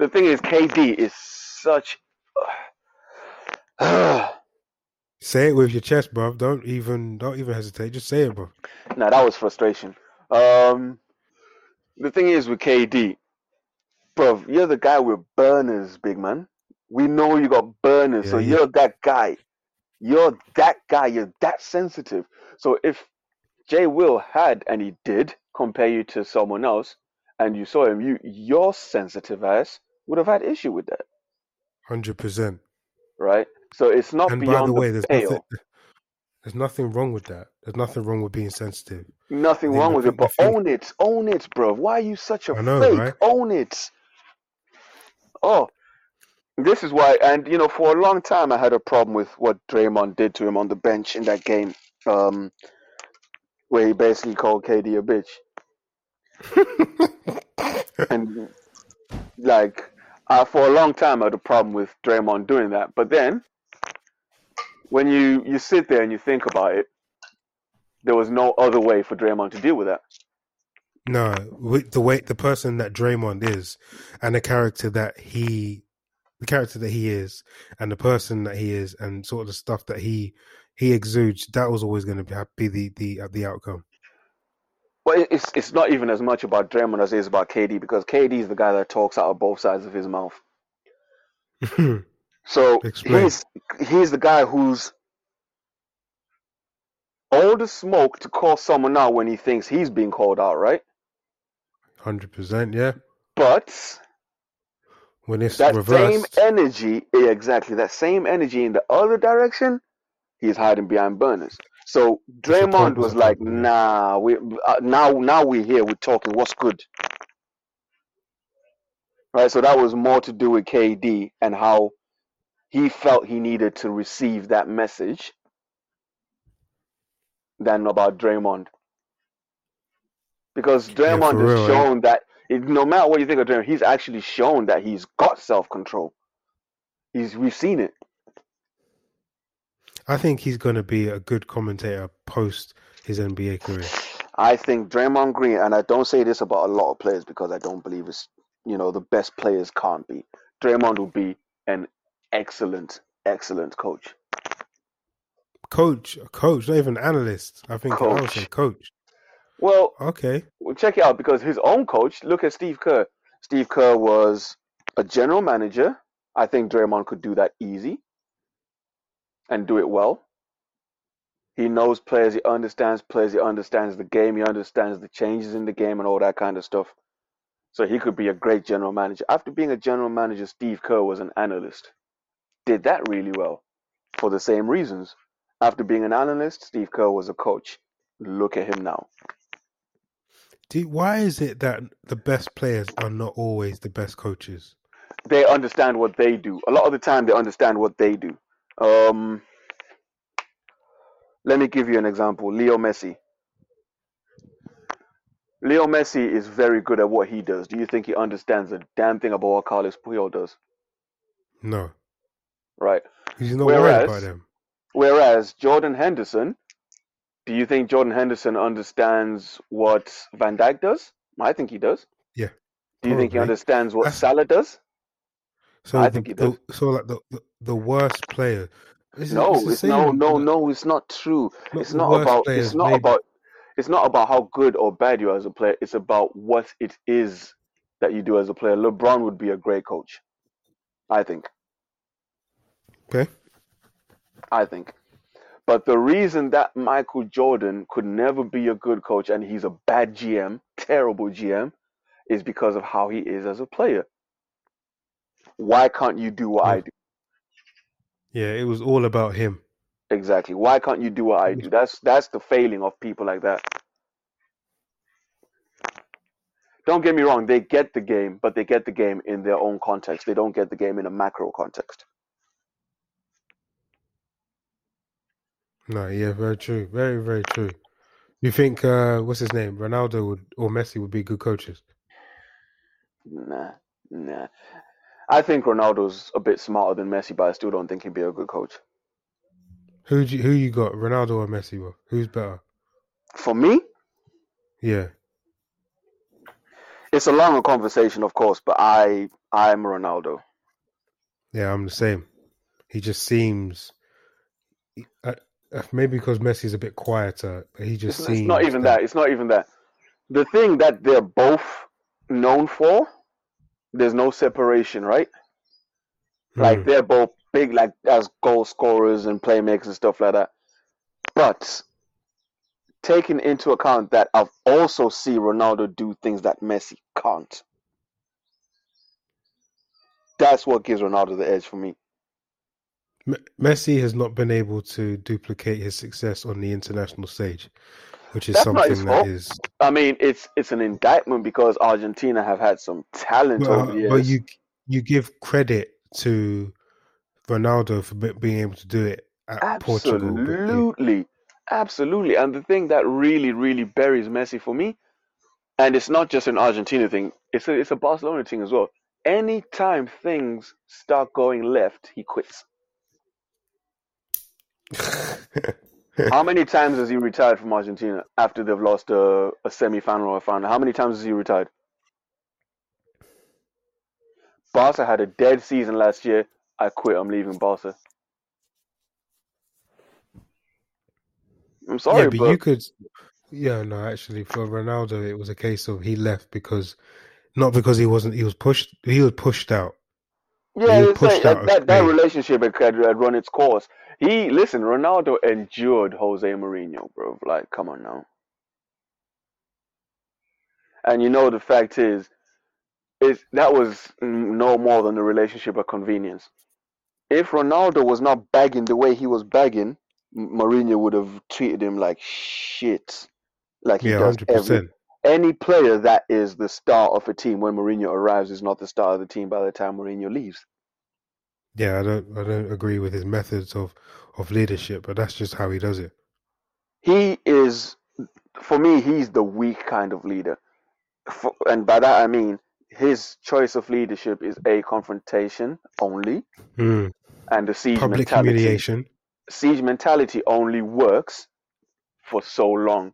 The thing is, KD is such. Say it with your chest, bro. Don't even don't even hesitate. Just say it, bro. Now that was frustration. Um, the thing is with KD, bro, you're the guy with burners, big man. We know you got burners, so Yeah, yeah. you're that guy. You're that guy. You're that sensitive. So if Jay Will had, and he did, compare you to someone else, and you saw him, you your sensitive ass would have had issue with that, Hundred percent. right? So it's not And by the way, the there's pale. nothing. There's nothing wrong with that. There's nothing wrong with being sensitive. Nothing wrong with it, but thing- own it, own it, bro. Why are you such a know, fake? right? Own it. Oh, this is why, and you know, for a long time, I had a problem with what Draymond did to him on the bench in that game, um, where he basically called KD a bitch, and like, uh, for a long time, I had a problem with Draymond doing that. But then, when you you sit there and you think about it, there was no other way for Draymond to deal with that. No, the way the person that Draymond is, and the character that he, the character that he is, and the person that he is, and sort of the stuff that he he exudes, that was always going to be the the the outcome. Well, it's it's not even as much about Draymond as it is about KD because KD is the guy that talks out of both sides of his mouth. So Explain. he's he's the guy who's all the smoke to call someone out when he thinks he's being called out, right? Hundred percent, yeah. But When it's that reversed, same energy, exactly that same energy in the other direction, he's hiding behind burners. So Draymond was like, "Nah, we uh, now now we're here, we're talking. What's good?" Right. So that was more to do with KD and how he felt he needed to receive that message than about Draymond. Because Draymond for has real, eh? shown that it, no matter what you think of Draymond, he's actually shown that he's got self control. He's we've seen it. I think he's going to be a good commentator post his NBA career. I think Draymond Green, and I don't say this about a lot of players because I don't believe it's you know the best players can't be. Draymond will be an excellent, excellent coach. Coach, coach, not even analyst. I think I would Coach. say coach. Well, Okay, well, check it out because his own coach. Look at Steve Kerr. Steve Kerr was a general manager. I think Draymond could do that easy and do it well. He knows players. He understands players. He understands the game. He understands the changes in the game and all that kind of stuff. So he could be a great general manager. After being a general manager, Steve Kerr was an analyst. Did that really well for the same reasons. After being an analyst, Steve Kerr was a coach. Look at him now. Do, why is it that the best players are not always the best coaches? they understand what they do. A lot of the time, they understand what they do. Um, let me give you an example. Leo Messi. Leo Messi is very good at what he does. Do you think he understands a damn thing about what Carlos Puyol does? No, Right. he's not worried Whereas- about them. Whereas Jordan Henderson, do you think Jordan Henderson understands what Van Dijk does? I think he does. Yeah, Do you think he understands what That's- Salah does? So I the, think he the- does. so like the, the the worst player. It's, No, it's it's no, no, no. It's not true. Not it's not about. players, It's not maybe. about. It's not about how good or bad you are as a player. It's about what it is that you do as a player. LeBron would be a great coach. I think. Okay. I think. But the reason that Michael Jordan could never be a good coach and he's a bad GM, terrible GM, is because of how he is as a player. why can't you do what Yeah. I do? Yeah, it was all about him. Exactly. Why can't you do what I do? That's that's the failing of people like that. Don't get me wrong, they get the game, but they get the game in their own context. They don't get the game in a macro context. No, yeah, very true. Very, very true. You think uh what's his name? Ronaldo would or Messi would be good coaches? Nah, nah. I think Ronaldo's a bit smarter than Messi, but I still don't think he'd be a good coach. Who you, who you got? Ronaldo or Messi? Bro? Who's better? For me, Yeah. it's a longer conversation, of course, but I I'm Ronaldo. Yeah, I'm the same. He just seems uh, uh, maybe because Messi's a bit quieter, but he just It's, seems it's not even that. It's not even that. The thing that they're both known for, there's no separation, right? Like Hmm. they're both big, like as goal scorers and playmakers and stuff like that. But taking into account that I've also see Ronaldo do things that Messi can't. That's what gives Ronaldo the edge for me. M- Messi has not been able to duplicate his success on the international stage, which is That's something that is. I mean, it's it's an indictment because Argentina have had some talent over the years. but you you give credit to Ronaldo for being able to do it at Portugal. Absolutely. Absolutely. And the thing that really, really buries Messi for me, and it's not just an Argentina thing, it's a, it's a Barcelona thing as well. Anytime things start going left, he quits. How many times has he retired from Argentina after they've lost a, a semi final or a final? How many times has he retired? Barca had a dead season last year. I quit. I'm leaving Barca. I'm sorry, yeah, but, but you could. Yeah, no, actually, for Ronaldo, it was a case of he left because not because he wasn't. He was pushed. He was pushed out. Yeah, it's like that, that, that relationship had, had run its course. He listen, Ronaldo endured Jose Mourinho, bro. Like, come on now. And you know the fact is, is that was no more than a relationship of convenience. If Ronaldo was not bagging the way he was bagging, Mourinho would have treated him like shit, like he Yeah, does hundred every percent. Any player that is the star of a team when Mourinho arrives is not the star of the team by the time Mourinho leaves. Yeah, I don't. I don't agree with his methods of of leadership, but that's just how he does it. He is, for me, he's the weak kind of leader. For, and by that I mean his choice of leadership is a confrontation only, Mm. and the siege Public mentality. humiliation. Siege mentality only works for so long.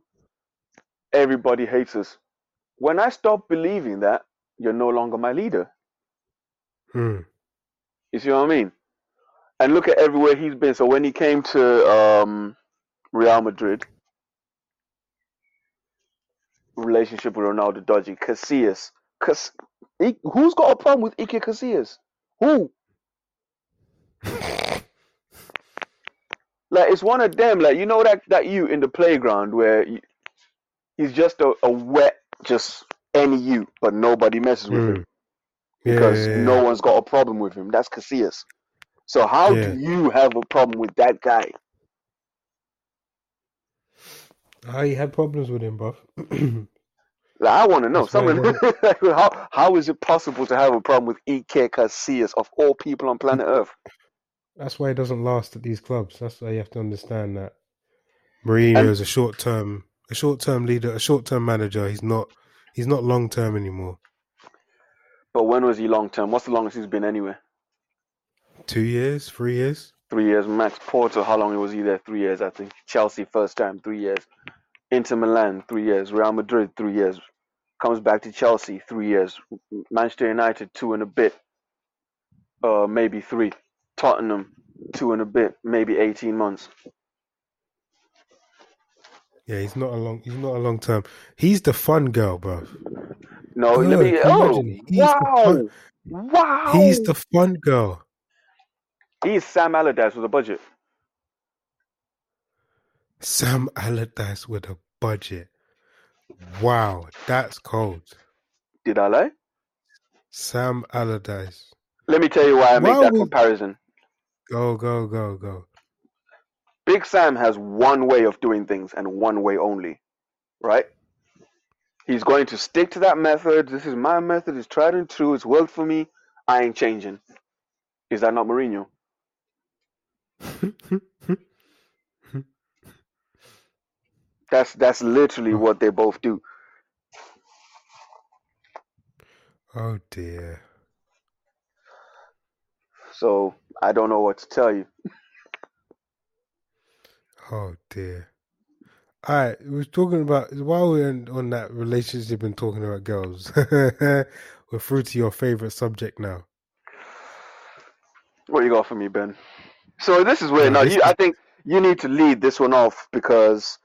Everybody hates us. When I stop believing that, you're no longer my leader. Mm. You see what I mean? And look at everywhere he's been. So when he came to um, Real Madrid, relationship with Ronaldo dodgy. Casillas, Cas- who's got a problem with Ike Casillas? Who? Like it's one of them. Like you know that that you in the playground where you, he's just a, a wet, just any you, but nobody messes with him Mm. Yeah, because yeah, yeah. no one's got a problem with him. That's Casillas. So how Yeah. do you have a problem with that guy? I had problems with him, bruv. Like, I want to know. That's Someone, how how is it possible to have a problem with Ike Casillas of all people on planet Earth? That's why he doesn't last at these clubs. That's why you have to understand that Mourinho is a short term, a short term leader, a short term manager. He's not, he's not long term anymore. But when was he long term? What's the longest he's been anywhere? Two years, three years. Three years max. Porto, how long was he there? Three years, I think. Chelsea, first time, three years. Inter Milan, three years. Real Madrid, three years. Comes back to Chelsea, three years. Manchester United, two and a bit. Uh, maybe three. Tottenham, two and a bit, maybe eighteen months. Yeah, he's not a long, he's not a long term. He's the fun girl, bro. No, let me. Oh? He's the wow, fun- wow. He's the fun girl. He's Sam Allardyce with a budget. Sam Allardyce with a budget. Wow, that's cold. Did I lie? Sam Allardyce. Let me tell you why I make Why that comparison. Go, go, go, go. Big Sam has one way of doing things and one way only, right? He's going to stick to that method. This is my method. It's tried and true. It's worked for me. I ain't changing. Is that not Mourinho? That's that's literally what they both do. oh dear. So I don't know what to tell you. Oh dear. All right, we was talking about while we're in, on that relationship and talking about girls. we're through to your favorite subject now. What you got for me, Ben? So this is where Yeah, now you, I think you need to lead this one off because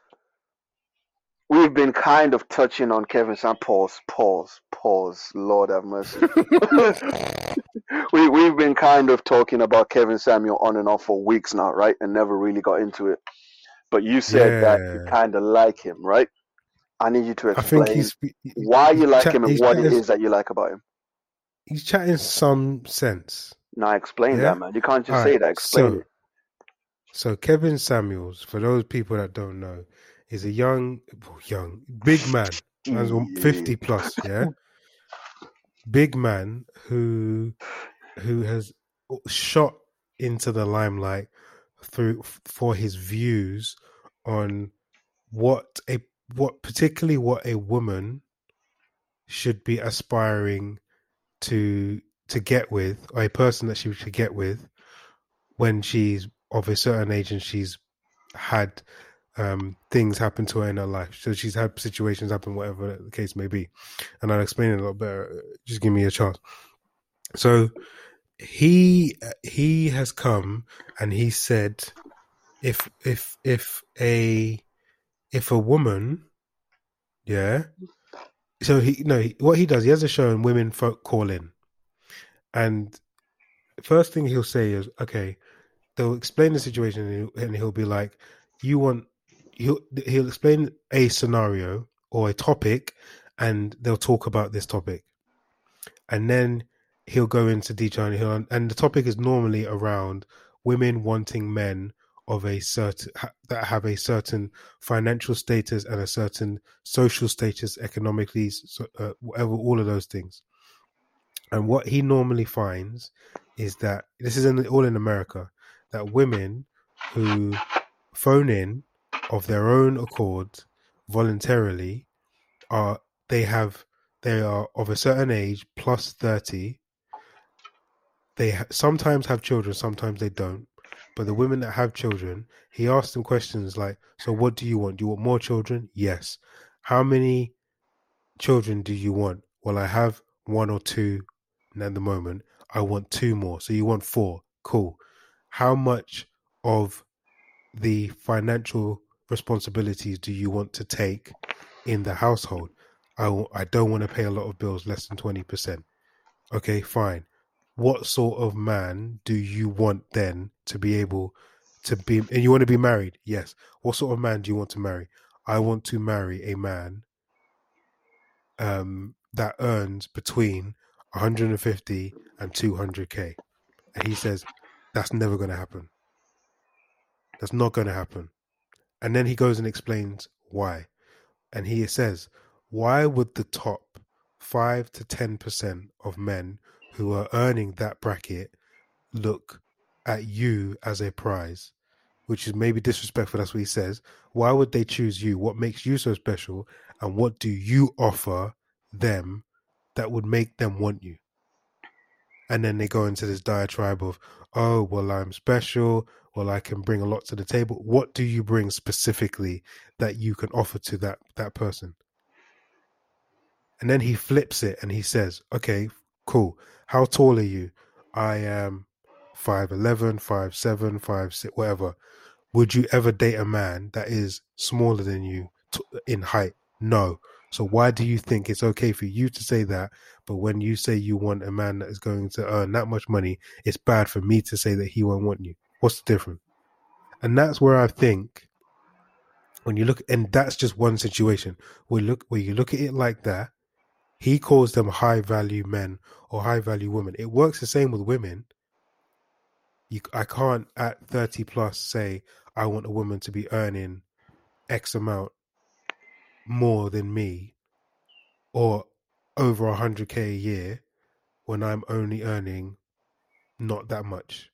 we've been kind of touching on Kevin Sam. Pause, pause, pause. Lord have mercy. we we've been kind of talking about Kevin Samuel on and off for weeks now, right? And never really got into it. But you said that you kind of like him, right? I need you to I explain think he's why you like chat- him and what it is that you like about him. he's chatting some sense. Now explain Yeah? that, man. You can't just All say right, that. Explain so, it. So Kevin Samuels, for those people that don't know, is a young, young, big man, fifty plus, yeah, big man who who has shot into the limelight through for his views on what a what particularly what a woman should be aspiring to to get with or a person that she should get with when she's of a certain age and she's had um, things happen to her in her life. So she's had situations happen, whatever the case may be. And I'll explain it a little better. Just give me a chance. So he he has come and he said, if if if a if a woman, yeah. So he no, what he does, he has a show and women folk call in, and first thing he'll say is, okay, they'll explain the situation and he'll, and he'll be like, you want he'll he'll explain a scenario or a topic, and they'll talk about this topic, and then he'll go into detail and he'll and the topic is normally around women wanting men of a certain that have a certain financial status and a certain social status economically so, uh, whatever all of those things. And what he normally finds is that this is in, all in america that women who phone in of their own accord voluntarily are they have they are of a certain age plus 30 they sometimes have children sometimes they don't. But the women that have children he asks them questions like so what do you want? Do you want more children? Yes. How many children do you want? Well i have one or two at the moment. I want two more. So you want four? Cool. How much of the financial responsibilities do you want to take in the household? I, don't want to pay a lot of bills less than 20% okay fine what sort of man do you want then to be able to be and you want to be married? Yes. What sort of man do you want to marry? I want to marry a man um that earns between 150 and 200k and he says that's never going to happen. That's not going to happen. And then he goes and explains why. And he says why would the top 5 to 10% of men who are earning that bracket look at you as a prize, which is maybe disrespectful. That's what he says. Why would they choose you? What makes you so special? And what do you offer them that would make them want you? And then they go into this diatribe of, oh, well, I'm special. Well, I can bring a lot to the table. What do you bring specifically that you can offer to that that person? And then he flips it and he says, okay, cool. How tall are you? I am 5'11, 5'7, 5'6, whatever. Would you ever date a man that is smaller than you in height? No. So why do you think it's okay for you to say that, but when you say you want a man that is going to earn that much money, it's bad for me to say that he won't want you? What's the difference? And that's where I think when you look, and that's just one situation. We look where you look at it like that. He calls them high value men or high value women. It works the same with women. You, I can't at 30 plus say I want a woman to be earning X amount more than me or over 100k a year when I'm only earning not that much.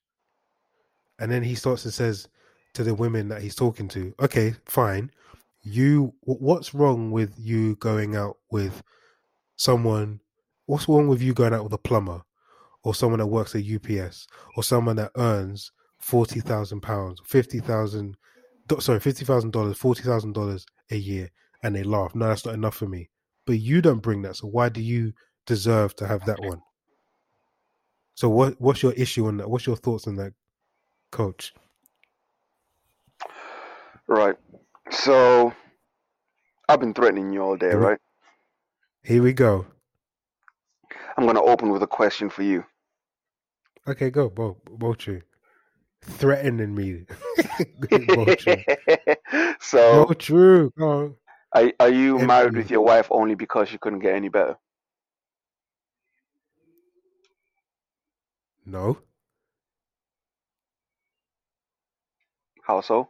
And then he starts and says to the women that he's talking to, okay, fine. You, what's wrong with you going out with someone? What's wrong with you going out with a plumber or someone that works at UPS or someone that earns forty thousand pounds, fifty thousand, sorry, fifty thousand dollars, forty thousand dollars a year, and they laugh. No, that's not enough for me. But you don't bring that, so why do you deserve to have that one? So what what's your issue on that? What's your thoughts on that, coach? Right. So I've been threatening you all day, we- right? Here we go. I'm gonna open with a question for you. Okay, go, Bo, Bochu. Threatening me. Bochu. so No, true. Go are, are you married with your wife only because you couldn't get any better? No. How so?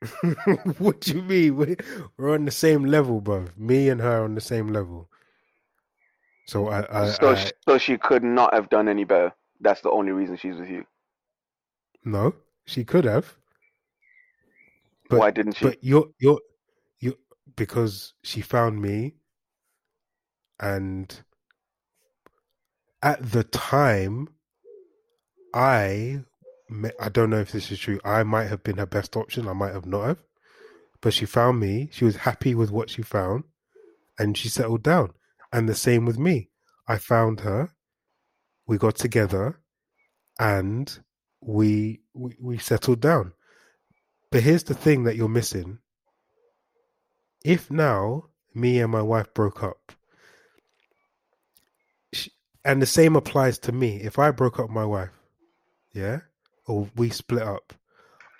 what do you mean? We- We're on the same level, bro. Me and her on the same level. So I, I, so I so she could not have done any better. That's the only reason she's with you. no, she could have. But- Why didn't she? But you're you're you because she found me and at the time I I don't know if this is true. I might have been her best option, I might have not have. But she found me, she was happy with what she found and she settled down. And the same with me. I found her, we got together and we we, we settled down. But here's the thing that you're missing. If now me and my wife broke up, sh- and the same applies to me, if I broke up my wife, yeah, or we split up,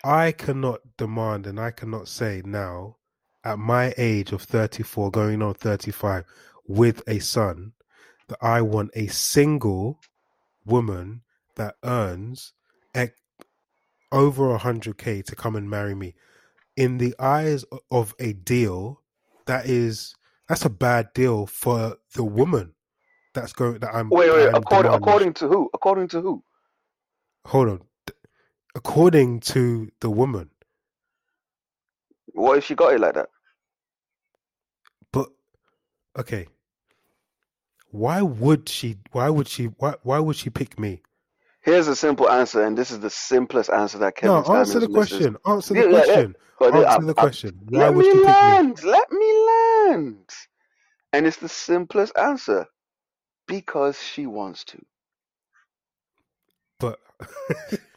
I cannot demand and I cannot say now, at my age of 34, going on 35, with a son, that I want a single woman that earns ec- over 100k to come and marry me in the eyes of a deal that is that's a bad deal for the woman that's going that i'm wait, wait. I'm According, demanding- according to who? According to who? hold on according to the woman What if she got it like that? but okay why would she why would she why, why would she pick me Here's a simple answer, and this is the simplest answer that Kevin no answer the misses. question answer the question But uh, answer I- the I- question why let would me she pick me land. Let me land. And it's the simplest answer. Because she wants to. but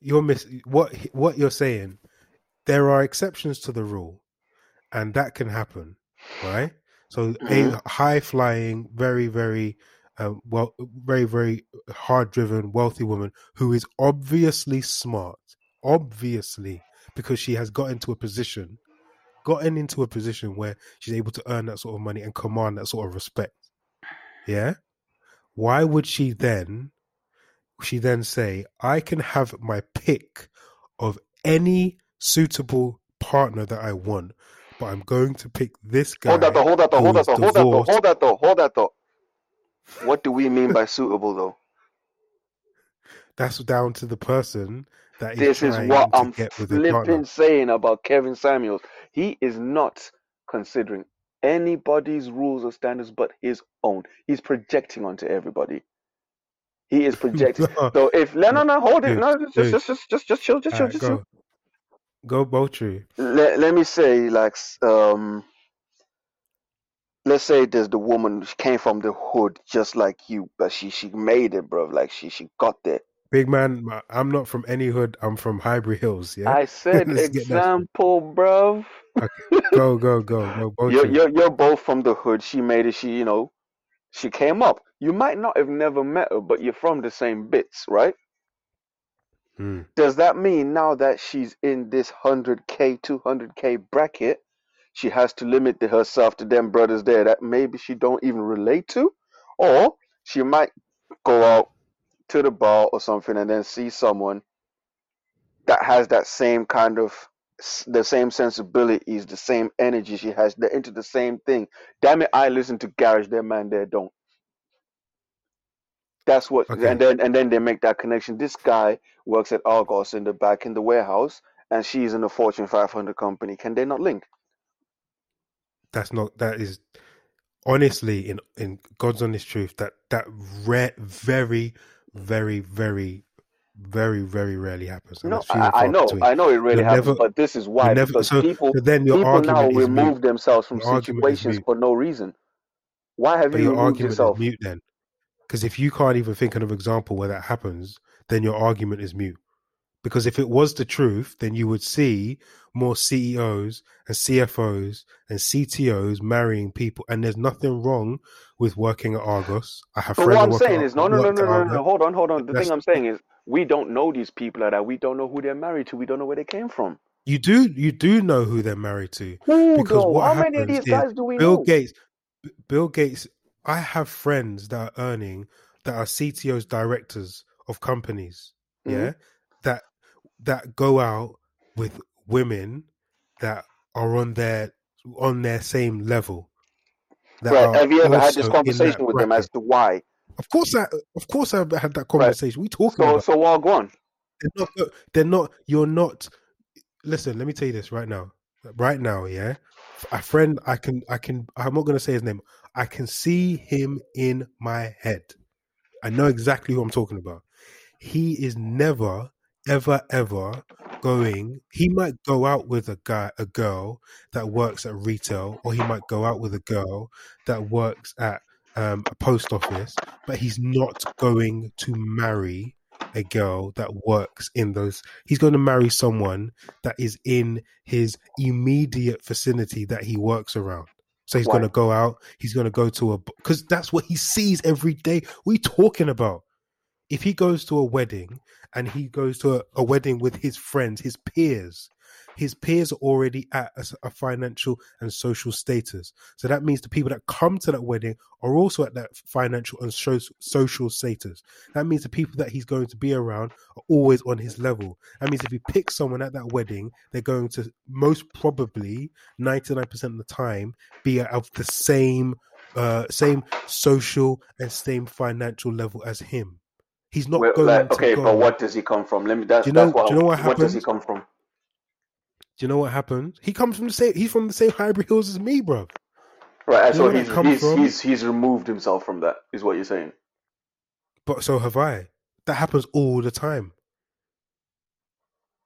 you're miss what what you're saying there are exceptions to the rule and that can happen right? So Mhm. a high flying very very uh, well very very hard driven wealthy woman who is obviously smart obviously because she has got into a position gotten into a position where she's able to earn that sort of money and command that sort of respect. Yeah? Why would she then she then say, I can have my pick of any suitable partner that I want, but I'm going to pick this guy. Hold that though, hold that though, hold that though, hold that though, hold that though, hold that though. What do we mean by suitable though? That's down to the person that is This is what I'm get with a partner. flipping saying about Kevin Samuels. He is not considering anybody's rules or standards but his own. He's projecting onto everybody. He is projected. so if no no no hold it no just just just just just chill just chill Alright, just chill. go. Go Boltry. Let, let me say like um let's say there's the woman she came from the hood just like you but she she made it bro like she she got there Big man, I'm not from any hood. I'm from Highbury Hills. Yeah. i said Let's get that straight. example bruv go, go, go, go. Boltry. you're, you're you're both from the hood she made it she you know she came up. You might not have never met her but you're from the same bits right? Hmm. does that mean now that she's in this 100k 200k bracket she has to limit herself to them brothers there that maybe she don't even relate to, or she might go out to the bar or something and then see someone that has that same kind of s- the same sensibilities, the same energy she has. They're into the same thing. Damn it, I listen to garage. Their man there don't. That's what, Okay. and then and then they make that connection. This guy works at Argos in the back in the warehouse, and she's in the Fortune 500 company. Can they not link? That's not. That is honestly in in God's honest truth. That that rare, very, very, very, very, very rarely happens. No, that's few and I, I know, between. I know it really You're happens, never- but this is why never- because so- people So then your people now remove mute. themselves from Your situations for no reason. Why have But you your removed argument yourself? is mute then, because if you can't even think of an example where that happens, then your argument is mute. Because if it was the truth, then you would see more CEOs and CFOs and CTOs marrying people, and there's nothing wrong with working at Argos. I have But friends what I'm saying is, no, no, no, no, no, no, no. Hold on, hold on. The That's- thing I'm saying is, we don't know these people like that. We don't know who they're married to. We don't know where they came from. You do, you do know who they're married to. Who Because though? what How many of happens these guys do we Bill know? Gates, Bill Gates. I have friends that are earning that are CTOs, directors of companies. Mhm. Yeah, that that go out with women that are on their on their same level. Right. Have you ever had this conversation with them as to why? Of course, I of course I've had that conversation. We talking So, about so well, go on. they're not. They're not. You're not. Listen, let me tell you this right now. Right now, yeah. A friend, I can, I can. I'm not going to say his name. I can see him in my head. I know exactly who I'm talking about. He is never, ever, ever going. He might go out with a guy, a girl that works at retail, or he might go out with a girl that works at um, a post office, but he's not going to marry a girl that works in those. He's going to marry someone that is in his immediate vicinity that he works around. So he's going to go out. He's going to go to a because that's what he sees every day. We talking about. If he goes to a wedding and he goes to a, a wedding with his friends, his peers, his peers are already at a financial and social status. So that means the people that come to that wedding are also at that financial and so, social status. That means the people that he's going to be around are always on his level. That means if he picks someone at that wedding, they're going to most probably 99% of the time be of the same uh same social and same financial level as him. He's not Well, going like, to okay, go. but what does he come from? Let me. That's, Do you know- that's what. do you know what what does he come from? Do you know what happens? He comes from the same. He's from the same Highbury Hills as me, bro. Right. You So know where that he's he's, from? he's he's removed himself from that. Is what you're saying? But so have I. That happens all the time.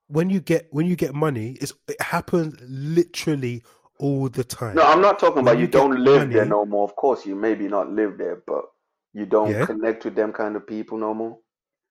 When you get when you get money, it's it happens literally all the time. No, I'm not talking When about you you don't live there no more. Of course, you maybe not live there, but you don't Yeah. connect with them kind of people no more.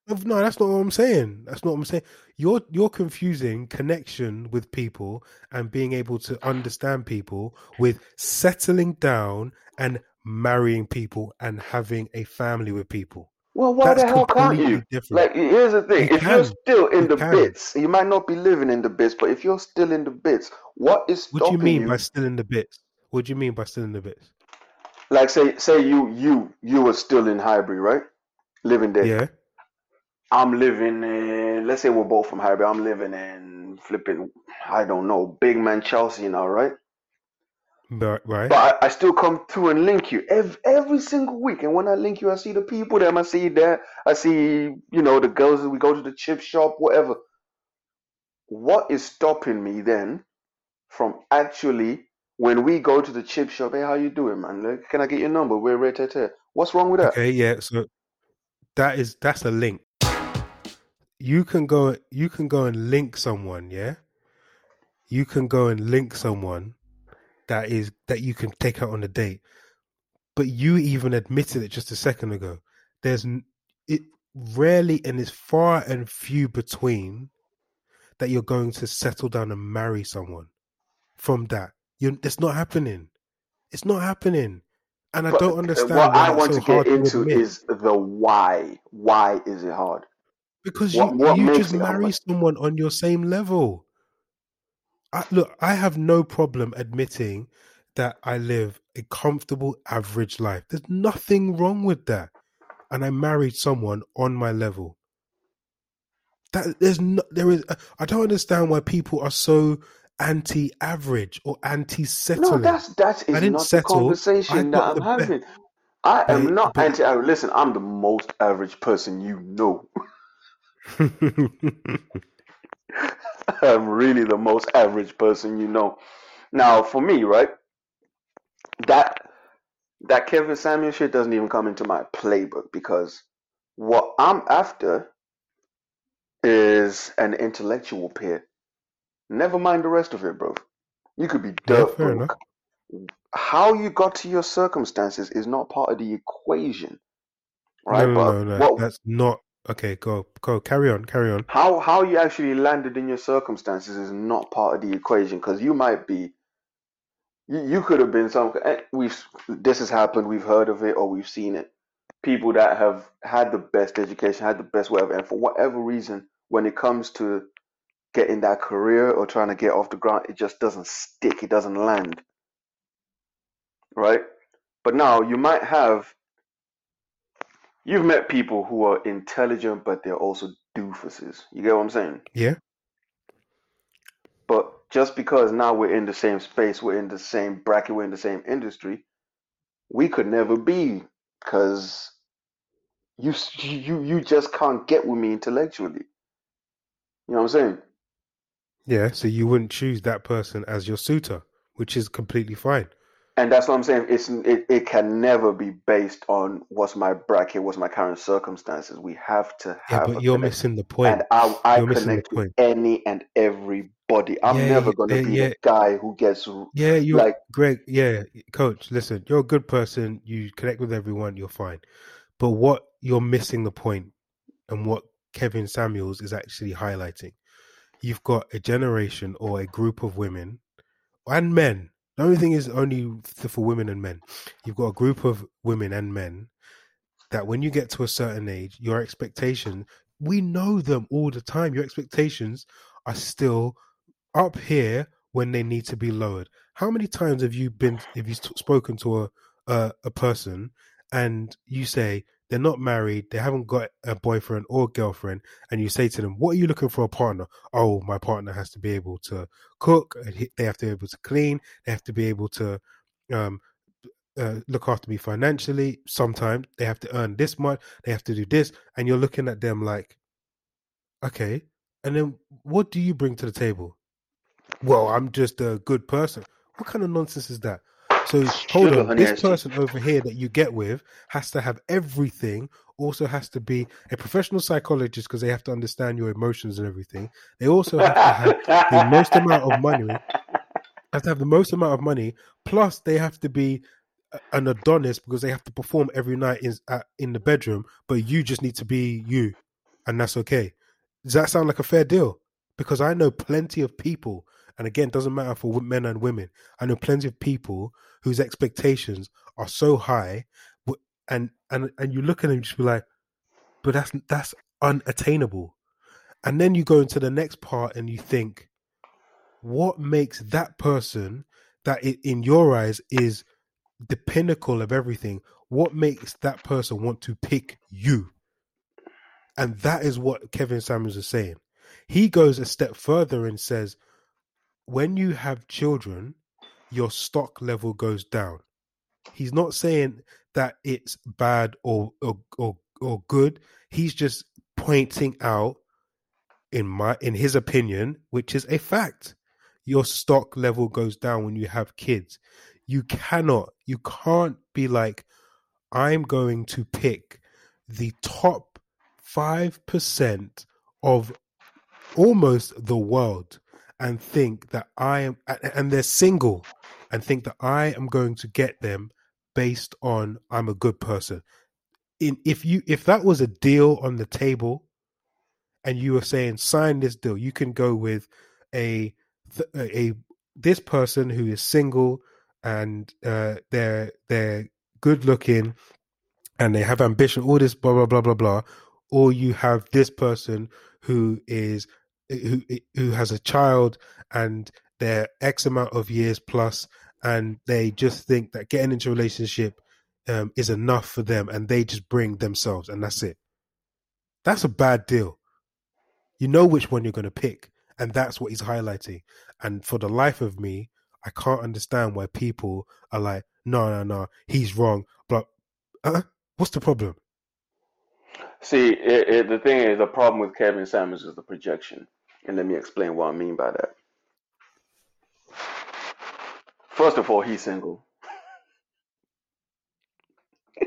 No, that's not what I'm saying. That's not what I'm saying. You're you're confusing connection with people and being able to understand people with settling down and marrying people and having a family with people. Well, why That's the hell can't you? different. Like, here's the thing: You if you're still in You the can. bits, you might not be living in the bits, but if you're still in the bits, what is What do you mean by still in the bits? What do you mean by still in the bits? Like, say, say you you you were still in Highbury, right? Living there. Yeah. I'm living in. Let's say we're both from Highbury. I'm living in flipping. I don't know, big man Chelsea now, right? But, right. But I, I still come through and link you every, every single week. And when I link you, I see the people there. I see there. I see, you know, the girls. We go to the chip shop, whatever. What is stopping me then from actually, when we go to the chip shop, hey, how you doing, man? Like, can I get your number? We're right. What's wrong with that? Okay, yeah. So that is that's a link. You can go you can go and link someone, yeah? You can go and link someone that is that you can take out on a date. But you even admitted it just a second ago. There's it rarely and it's far and few between that you're going to settle down and marry someone from that. You it's not happening. It's not happening. And I don't understand What I want so to get into is the why. Why is it hard? Because What- you what you just marry hard? someone on your same level. I, look, I have no problem admitting that I live a comfortable, average life. There's nothing wrong with that, and I married someone on my level. That there's no, there is. Uh, I don't understand why people are so anti-average or anti-settling. No, that's that I didn't not the settle. I conversation that I'm the having. I am But- not anti-average. Oh, listen, I'm the most average person you know. I'm really the most average person you know. Now, for me, right, that that Kevin Samuels shit doesn't even come into my playbook because what I'm after is an intellectual peer. Never mind the rest of it, bro. You could be Yeah, dirt broke. How you got to your circumstances is not part of the equation, right? no, but no, no, no. what, That's not okay. Go, go. Carry on. Carry on. how how you actually landed in your circumstances is not part of the equation because you might be you, you could have been some eh, we've this has happened we've heard of it or we've seen it people that have had the best education had the best whatever and for whatever reason when it comes to getting that career or trying to get off the ground it just doesn't stick it doesn't land right but now you might have you've met people who are intelligent but they're also doofuses you get what i'm saying Yeah. But just because now we're in the same space, we're in the same bracket, we're in the same industry, we could never be because you you you just can't get with me intellectually. You know what I'm saying? Yeah. So you wouldn't choose that person as your suitor, which is completely fine. And that's what I'm saying. It's it, it can never be based on what's my bracket, what's my current circumstances. We have to have. Yeah, but a you're missing the point. And I, I You're missing the connect with any and everybody. I'm Yeah, never gonna yeah, be yeah. the guy who gets Yeah, you're like Greg. Yeah, coach. Listen, you're a good person. You connect with everyone. You're fine. But what you're missing the point, and what Kevin Samuels is actually highlighting, you've got a generation or a group of women and men. The only thing is only for women and men. You've got a group of women and men that when you get to a certain age, your expectation, we know them all the time. Your expectations are still up here when they need to be lowered. How many times have you been, have you t- spoken to a, a, a person and you say they're not married, they haven't got a boyfriend or girlfriend, and you say to them, What are you looking for a partner? Oh, my partner has to be able to cook, and they have to be able to clean, they have to be able to um, uh, look after me financially. Sometimes they have to earn this much, they have to do this, and you're looking at them like, okay, and then what do you bring to the table? Well, I'm just a good person. What kind of nonsense is that? So hold Sugar, on, this person over here that you get with has to have everything. Also has to be a professional psychologist because they have to understand your emotions and everything. They also have to have the most amount of money. Have to have the most amount of money. Plus, they have to be an Adonis because they have to perform every night in in the bedroom. But you just need to be you, and that's okay. Does that sound like a fair deal? Because I know plenty of people, and again, it doesn't matter for men and women. I know plenty of people whose expectations are so high, and and and you look at them and just be like, but that's that's unattainable. And then you go into the next part and you think, what makes that person that i in your eyes is the pinnacle of everything? What makes that person want to pick you? And that is what Kevin Samuels is saying. He goes a step further and says, when you have children, your stock level goes down. He's not saying that it's bad or or or, or good. He's just pointing out in my in his opinion, which is a fact. Your stock level goes down when you have kids. You cannot, you can't be like, I'm going to pick the top five percent of almost the world and think that I am, and they're single, and think that I am going to get them based on I'm a good person. In if you if that was a deal on the table, and you were saying sign this deal, you can go with a a this person who is single and uh, they're they're good looking and they have ambition, all this blah blah blah blah blah, or you have this person who is who who has a child and they're X amount of years plus, and they just think that getting into a relationship um, is enough for them, and they just bring themselves, and that's it. That's a bad deal. You know which one you're going to pick, and that's what he's highlighting. And for the life of me, I can't understand why people are like, no, no, no, he's wrong. But uh, what's the problem? See, it, it, the thing is, the problem with Kevin Samuels is the projection. And let me explain what I mean by that. First of all, he's single.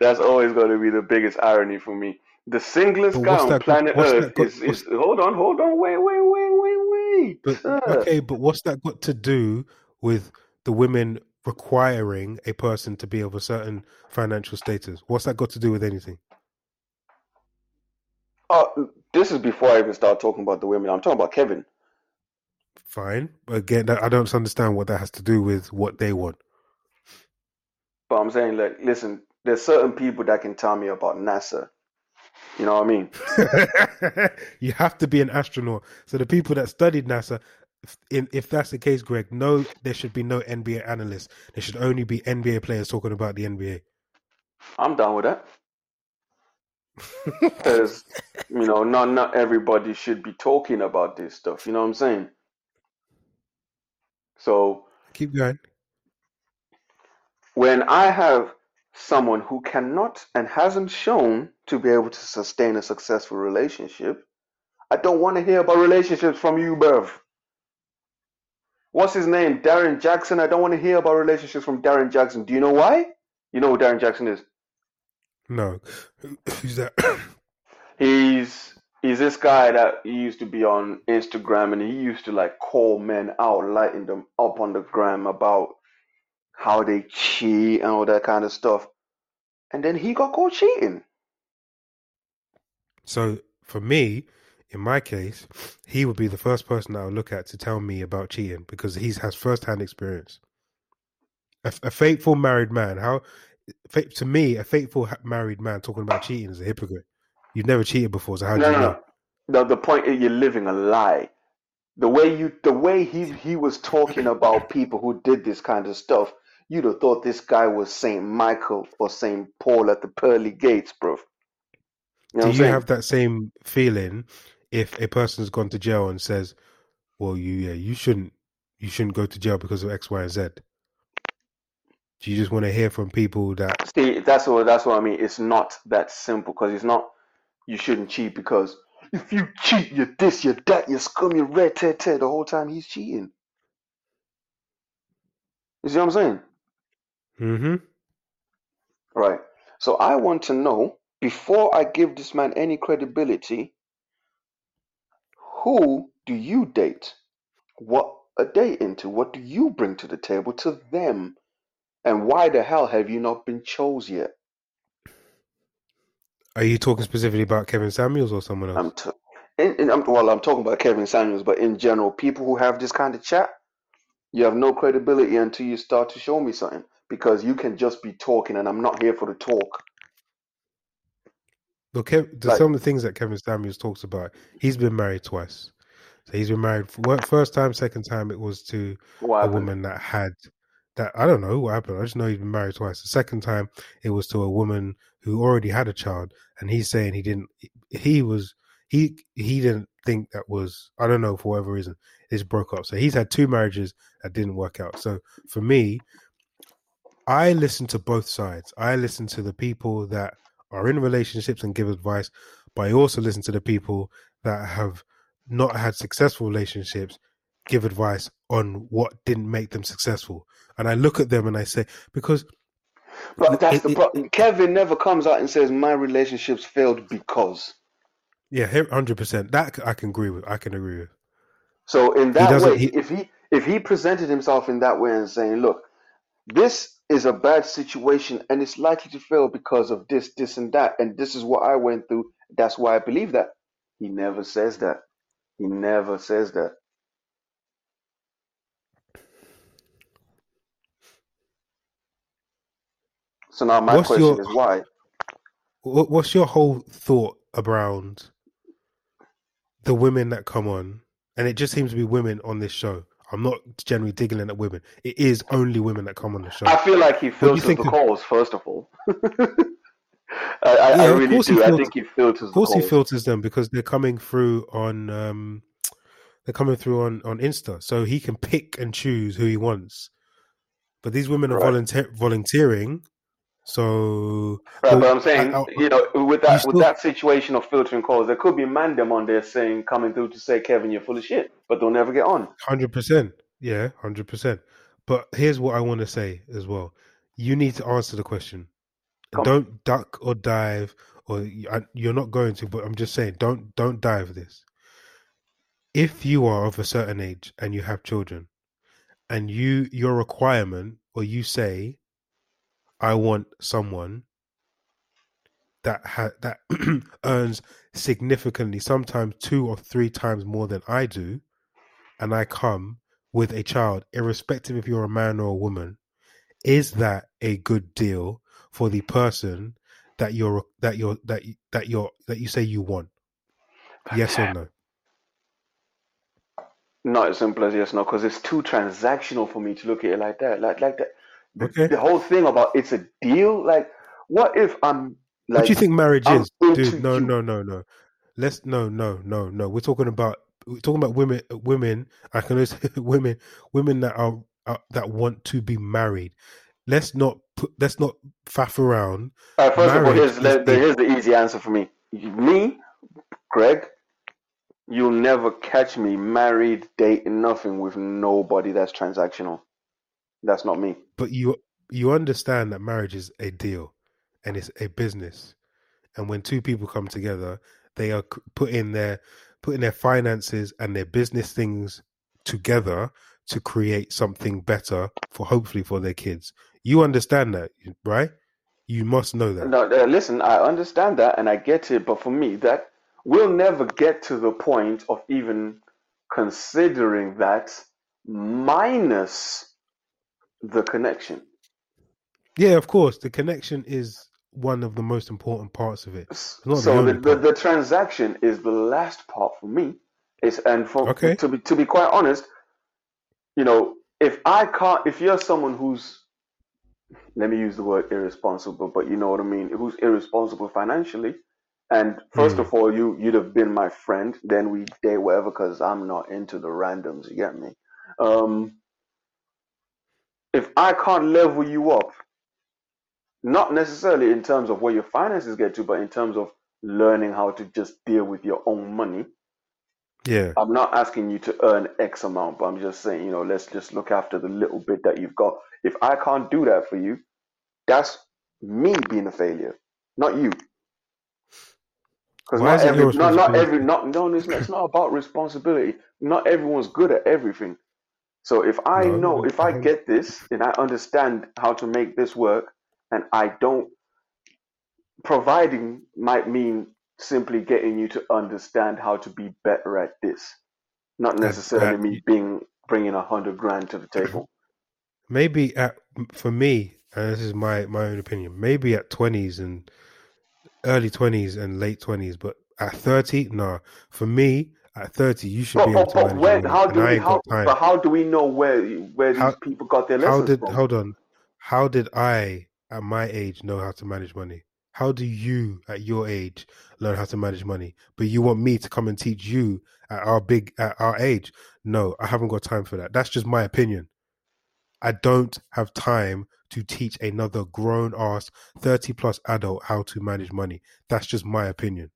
That's always going to be the biggest irony for me. The singlest guy on planet Earth got, is, is. Hold on, hold on, wait, wait, wait, wait, wait. But, okay, but what's that got to do with the women requiring a person to be of a certain financial status? What's that got to do with anything? Uh, this is before I even start talking about the women. I'm talking about Kevin. Fine. But again, I don't understand what that has to do with what they want. But I'm saying, like, listen, there's certain people that can tell me about NASA. You know what I mean? you have to be an astronaut. So the people that studied NASA, in, if that's the case, Greg, no, there should be no NBA analysts. There should only be NBA players talking about the NBA. I'm down with that. Because you know, not not everybody should be talking about this stuff. You know what I'm saying? So keep going. When I have someone who cannot and hasn't shown to be able to sustain a successful relationship, I don't want to hear about relationships from you, bruv. What's his name? Darren Jackson. I don't want to hear about relationships from Darren Jackson. Do you know why? You know who Darren Jackson is? No. Who's that? he's he's this guy that used to be on Instagram and he used to like call men out, lighting them up on the gram about how they cheat and all that kind of stuff. And then he got caught cheating. So for me, in my case, he would be the first person I would look at to tell me about cheating because he has first hand experience. A, a, faithful married man, how to me, a faithful married man talking about cheating is a hypocrite. You've never cheated before, so how no, do you no. know? No, the point is you're living a lie. The way you, the way he he was talking about people who did this kind of stuff, you'd have thought this guy was Saint Michael or Saint Paul at the pearly gates, bro. You know do you saying? have that same feeling if a person's gone to jail and says, "Well, you yeah, you shouldn't you shouldn't go to jail because of X, Y, and Z." Do you just want to hear from people that see? That's what that's what I mean. It's not that simple because it's not. You shouldn't cheat because if you cheat, you're this, you're that, you're scum, you're red, tear, tear. The whole time he's cheating. You see what I'm saying? Mm-hmm. Right. So I want to know before I give this man any credibility who do you date? What a date into? What do you bring to the table to them? And why the hell have you not been chose yet? Are you talking specifically about Kevin Samuels or someone else? I'm t- in, in, I'm, well, I'm talking about Kevin Samuels, but in general, people who have this kind of chat, you have no credibility until you start to show me something because you can just be talking, and I'm not here for the talk. Look, Kev, like, some of the things that Kevin Samuels talks about, he's been married twice. So he's been married for, first time, second time it was to a woman that had that I don't know what happened. I just know he's been married twice. The second time it was to a woman who already had a child, and he's saying he didn't. He was he he didn't think that was I don't know for whatever reason it just broke up. So he's had two marriages that didn't work out. So for me, I listen to both sides. I listen to the people that are in relationships and give advice, but I also listen to the people that have not had successful relationships give advice on what didn't make them successful. And I look at them and I say, because. But that's it, the problem. Kevin never comes out and says, my relationships failed because. Yeah, 100%. That I can agree with. I can agree with. So in that way, he, if he if he presented himself in that way and saying, "Look, this is a bad situation and it's likely to fail because of this, this, and that. And this is what I went through. That's why I believe that. He never says that. He never says that. So now my what's question your, is why? What's your whole thought around the women that come on and it just seems to be women on this show. I'm not generally digging at women. It is only women that come on the show. I feel like he filters the calls first of all. I, I, Yeah, I of really course he. I filters- think he filters Of course, he filters them because they're coming through on um, they're coming through on on Insta, so he can pick and choose who he wants. But these women are Right. volunteer volunteering, so Right, but I'm saying, I- I- you know, with that still- with that situation of filtering calls, there could be man them on there saying, coming through to say, Kevin, you're full of shit, but they'll never get on. hundred percent, yeah, hundred percent. But here's what I want to say as well: you need to answer the question. Come. Don't duck or dive, or you're not going to. But I'm just saying, don't don't dive this. If you are of a certain age and you have children, and you your requirement or you say, I want someone that ha- that earns significantly, sometimes two or three times more than I do, and I come with a child, irrespective if you're a man or a woman, is that a good deal for the person that you're that you're that you- that you're that you say you want? Yes or no? Not as simple as yes, no, because it's too transactional for me to look at it like that. Like, like that. The, Okay. the whole thing about it's a deal. Like, what if I'm like? what do you think marriage I'm is, dude? No, you. no, no, no. Let's no, no, no, no. We're talking about we're talking about women. Women. I can say women. Women that are, are that want to be married. Let's not put. Let's not faff around. All right, first of all, here's the, the- here's the easy answer for me. Me, Greg, you'll never catch me married, dating, nothing with nobody that's transactional. That's not me. But you you understand that marriage is a deal, and it's a business. And when two people come together, they are putting their putting their finances and their business things together to create something better for hopefully for their kids. You understand that, right? You must know that. No, uh, listen, I understand that and I get it, but for me, that we'll never get to the point of even considering that minus the connection. Yeah, of course. The connection is one of the most important parts of it. so the, the, the transaction is the last part for me. It's and for Okay. to be to be quite honest, you know, if I can't, if you're someone who's let me use the word irresponsible, but you know what I mean, who's irresponsible financially, and first Hmm. of all, you you'd have been my friend, then we date whatever because I'm not into the randoms. You get me? Um, if I can't level you up, not necessarily in terms of where your finances get to, but in terms of learning how to just deal with your own money. Yeah. I'm not asking you to earn X amount, but I'm just saying, you know, let's just look after the little bit that you've got. If I can't do that for you, that's me being a failure, not you. Because not every, not, not every, not no, it's it's not about responsibility. Not everyone's good at everything. So if I No, know, if I get this and I understand how to make this work, and I don't, providing might mean simply getting you to understand how to be better at this, not necessarily me being bringing a hundred grand to the table. maybe at for me, and this is my my own opinion, maybe at twenties and early twenties and late twenties, but at thirty, no. For me, at thirty, you should But, be able but, to but how do we, how, but how do we know where where these How- people got their How lessons did from? hold on? How did I at my age know how to manage money? How do you at your age learn how to manage money? But you want me to come and teach you at our big at our age? No, I haven't got time for that. That's just my opinion. I don't have time to teach another grown ass 30 plus adult how to manage money. That's just my opinion.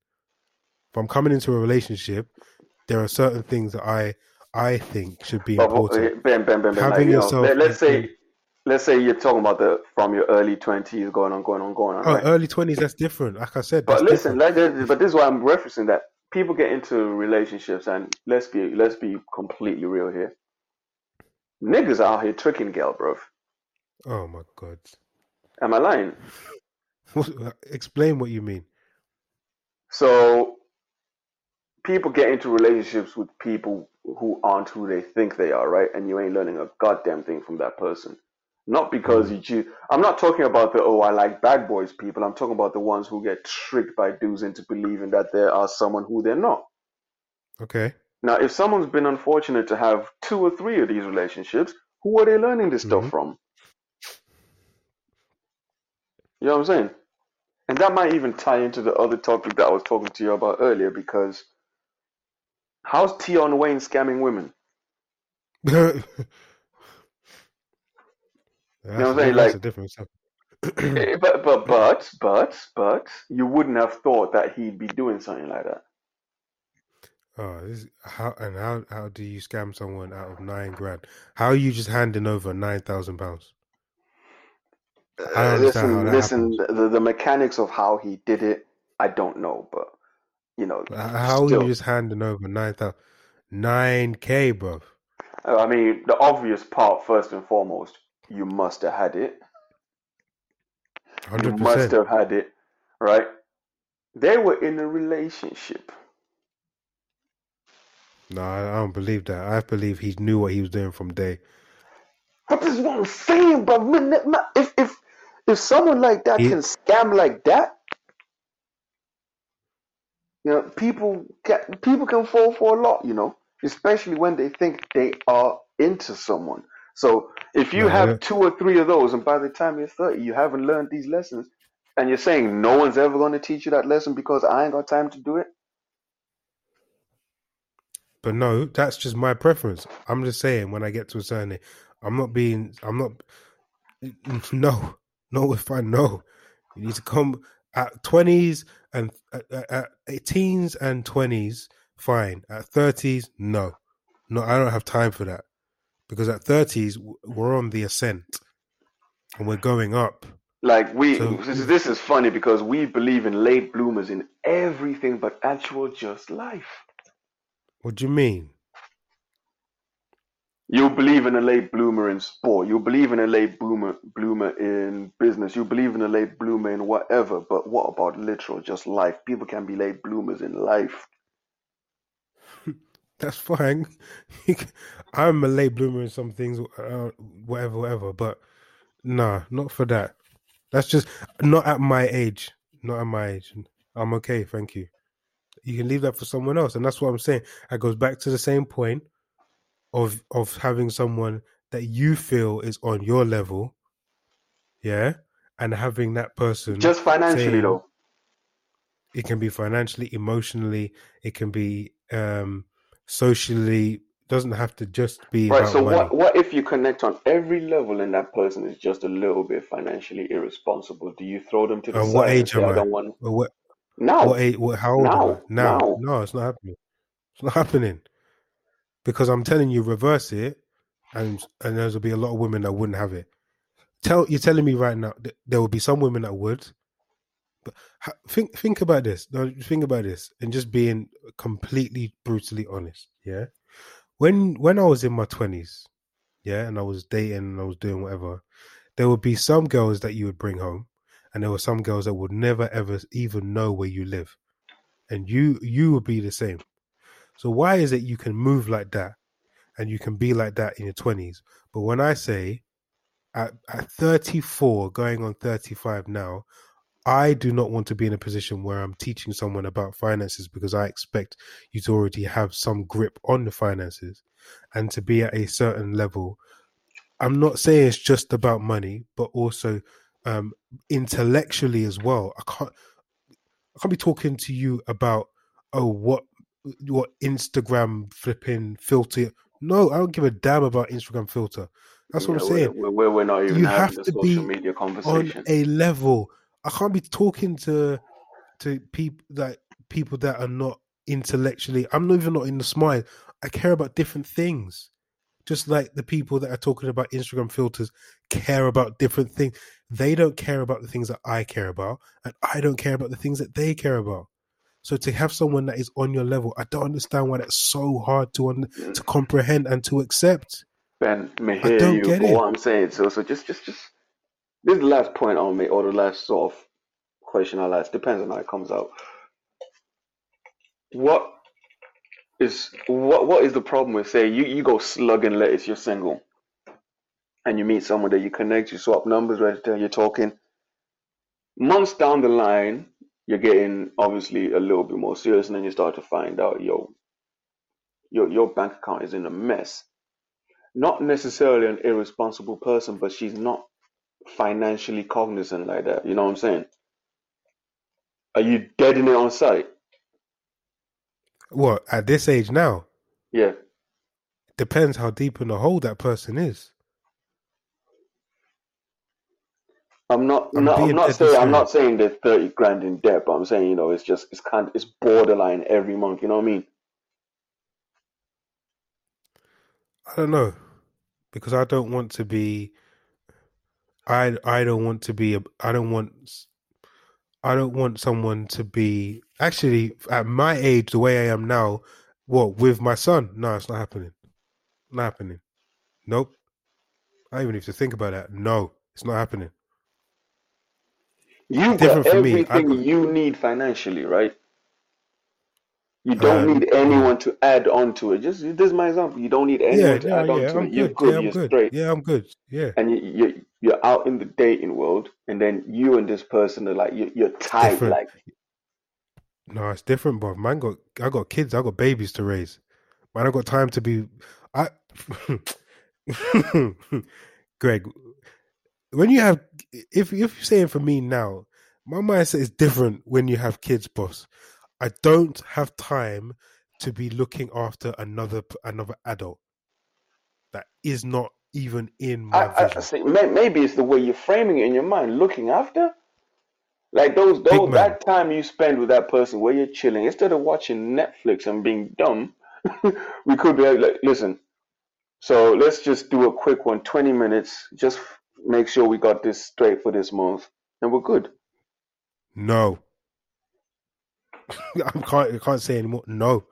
If I'm coming into a relationship, there are certain things that I I think should be important. Eh, ben, Ben, Ben, Ben, like, Having you know, yourself let, us say, let's say you're talking about the from your early twenties going on, going on, going on. Oh, right? early 20s, that's different. Like I said, But listen, different. like, but this is why I'm referencing that people get into relationships, and let's be let's be completely real here. Niggas out here tricking gal, bro. Oh my God. Am I lying? Explain what you mean. So people get into relationships with people who aren't who they think they are, right? And you ain't learning a goddamn thing from that person. Not because you choose. I'm not talking about the oh I like bad boys people. I'm talking about the ones who get tricked by dudes into believing that they are someone who they're not. Okay. Now, if someone's been unfortunate to have two or three of these relationships, who are they learning this stuff Mhm. from? You know what I'm saying? And that might even tie into the other topic that I was talking to you about earlier because how's Tion Wayne scamming women? that's, what I'm saying? Like- a different. Eh, but but but but but you wouldn't have thought that he'd be doing something like that. Oh, this, how and how how do you scam someone out of nine grand? How are you just handing over nine thousand pounds? I Uh, listen, listen, the, the mechanics of how he did it, I don't know, but you know, How are you just handing over nine thousand nine k, bro? Uh, I mean, the obvious part first and foremost, you must have had it. 100%. You must have had it, right? They were in a relationship. No, I, don't believe that. I believe he knew what he was doing from day. But this is what I'm saying, bro. Man, that- man, If if if someone like that He- can scam like that, you know, people get people can fall for a lot, you know, especially when they think they are into someone. So if you have two or three of those, and by the time you're 30, you haven't learned these lessons, and you're saying no one's ever going to teach you that lesson because I ain't got time to do it. But no, that's just my preference. I'm just saying when I get to a certain age, I'm not being I'm not no. No, if I know. You need to come at twenties and at, at, teens and twenties, fine. At thirties, no. No, I don't have time for that. Because at thirties we're on the ascent and we're going up. Like we, So- this is funny because we believe in late bloomers in everything but actual just life. What do you mean? You believe in a late bloomer in sport. You believe in a late bloomer bloomer in business. You believe in a late bloomer in whatever. But what about literal just life? People can be late bloomers in life. That's fine. I'm a late bloomer in some things, uh, whatever, whatever. But nah, not for that. That's just not at my age. Not at my age. I'm okay, thank you. You can leave that for someone else, and that's what I'm saying. That goes back to the same point of of having someone that you feel is on your level, yeah, and having that person Just financially saying- though. it can be financially emotionally it can be um socially doesn't have to just be Right. about So money. what what if you connect on every level and that person is just a little bit financially irresponsible? Do you throw them to the And side what age am I I? don't want Well, what, now? what age, what, how old am I? Now, Now, now. no, it's not happening. It's not happening because I'm telling you, reverse it, and and there'll be a lot of women that wouldn't have it. Tell you're telling me right now that there will be some women that would, but think think about this. Think about this, and just being completely brutally honest. Yeah, when when I was in my twenties, yeah, and I was dating and I was doing whatever, there would be some girls that you would bring home, and there were some girls that would never ever even know where you live, and you you would be the same. So why is it you can move like that, and you can be like that in your twenties, but when I say at, at 34 going on 35 now i do not want to be in a position where i'm teaching someone about finances because i expect you to already have some grip on the finances and to be at a certain level. I'm not saying it's just about money but also um intellectually as well. I can't i can't be talking to you about oh what what instagram flipping filter no i don't give a damn about instagram filter that's what i'm saying We're, we're, we're not even You having have to social be media on a level. I can't be talking to to people that people that are not intellectually. I'm not even not in the smile. I care about different things. Just like the people that are talking about Instagram filters care about different things. They don't care about the things that I care about, and I don't care about the things that they care about. So to have someone that is on your level, I don't understand why that's so hard to un- to comprehend and to accept. Ben, may I hear don't you get for it. what I'm saying. So, so just, just, just. This is the last point on me, or the last sort of question I'll ask. Depends on how it comes out. What is what? What is the problem with say you you go Slug and Lettuce? You're single, and you meet someone that you connect, you swap numbers, register, you're talking. Months down the line, you're getting obviously a little bit more serious, and then you start to find out, yo, your your bank account is in a mess. Not necessarily an irresponsible person, but she's not financially cognizant like that. You know what I'm saying? Are you dead in it on sight? What at this age now? Yeah. Depends how deep in the hole that person is. I'm not. I'm no, I'm not saying. I'm not saying they're thirty grand in debt, but I'm saying you know it's just it's kind it's borderline every month. You know what I mean? I don't know because I don't want to be. I I don't want to be. a- I don't want. I don't want someone to be actually at my age, the way I am now. What with my son? No, it's not happening. Not happening. Nope. I even need to think about that. No, it's not happening. You got for everything you need financially, right? You don't Um, need anyone to add on to it. Just this is my example. You don't need anyone Yeah, to yeah, add on yeah. to I'm it. You're good. good. Yeah, I'm you're good. straight. Yeah, I'm good. Yeah, And you, you you're out in the dating world, and then you and this person are like you, you're tight. different. Like no, it's different, bro. Man, got I got kids. I got babies to raise. Man, I got time to be. I, Greg, when you have, if if you're saying for me now, my mindset is different when you have kids, boss. I don't have time to be looking after another another adult that is not even in my I, I, I vision. see, may, maybe it's the way you're framing it in your mind, looking after. Like those, those that time you spend with that person where you're chilling, instead of watching Netflix and being dumb, we could be like, like, listen. So let's just do a quick one, 20 minutes. Just make sure we got this straight for this month, and we're good. No. I can't I can't say anymore. No.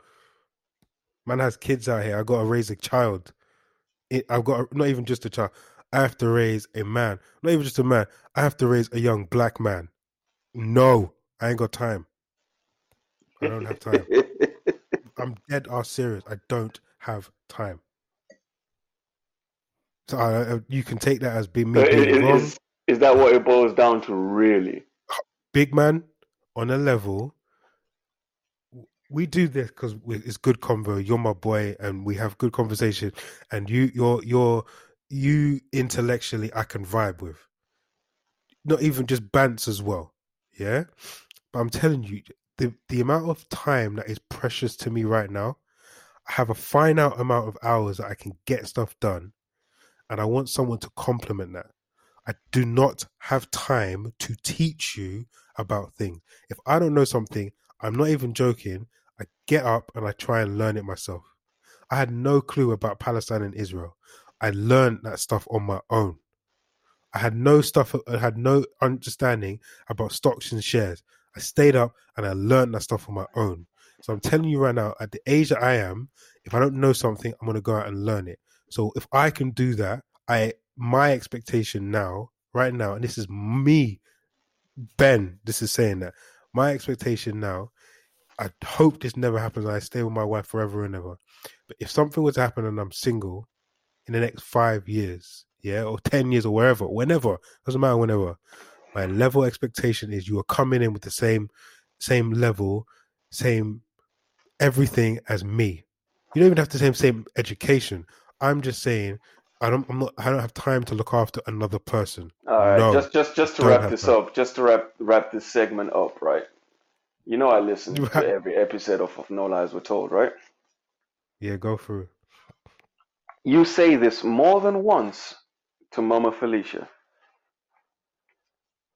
Man has kids out here. I gotta raise a child. It, I've got not even just a child. I have to raise a man. Not even just a man. I have to raise a young black man. No, I ain't got time. I don't have time. I'm dead ass serious. I don't have time. So I, I- you can take that as being me So being is, is, is that what it boils down to, really? big man on a level. We do this because it's good convo. You're my boy, and we have good conversation. And you, you're, you're, you intellectually, I can vibe with. Not even just bants as well, yeah. But I'm telling you, the the amount of time that is precious to me right now, I have a finite amount of hours that I can get stuff done, and I want someone to complement that. I do not have time to teach you about things. If I don't know something, I'm not even joking. I get up and I try and learn it myself. I had no clue about Palestine and Israel. I learned that stuff on my own. I had no stuff. I had no understanding about stocks and shares. I stayed up and I learned that stuff on my own. So I'm telling you right now, at the age that I am, if I don't know something, I'm gonna go out and learn it. So if I can do that, I my expectation now, right now, and this is me, Ben. This is saying that my expectation now. I hope this never happens. I stay with my wife forever and ever. But if something was to happen and I'm single in the next five years, yeah, or ten years or wherever, whenever doesn't matter. Whenever my level expectation is you are coming in with the same same level, same everything as me. You don't even have the same same education. I'm just saying I don't I'm not I don't have time to look after another person. All right, No, just just just to wrap this time. up, just to wrap wrap this segment up, right? You know I listen to every episode of, of No Lies Were Told, right? Yeah, go through. You say this more than once to Mama Felicia.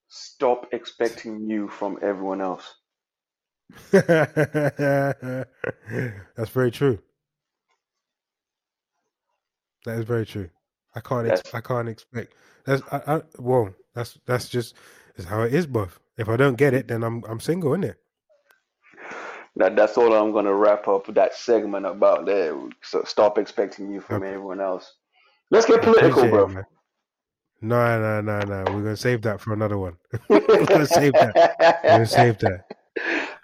Stop expecting you from everyone else. That's very true. That is very true. I can't. Ex- I can't expect. That's. I, I, well, that's that's just is how it is, buff. If I don't get it, then I'm I'm single, innit? That that's all I'm gonna wrap up that segment about there. So stop expecting you from Okay. everyone else. Let's get political, bro. it. No, no, no, no. We're gonna save that for another one. We're gonna save that. We're gonna save that.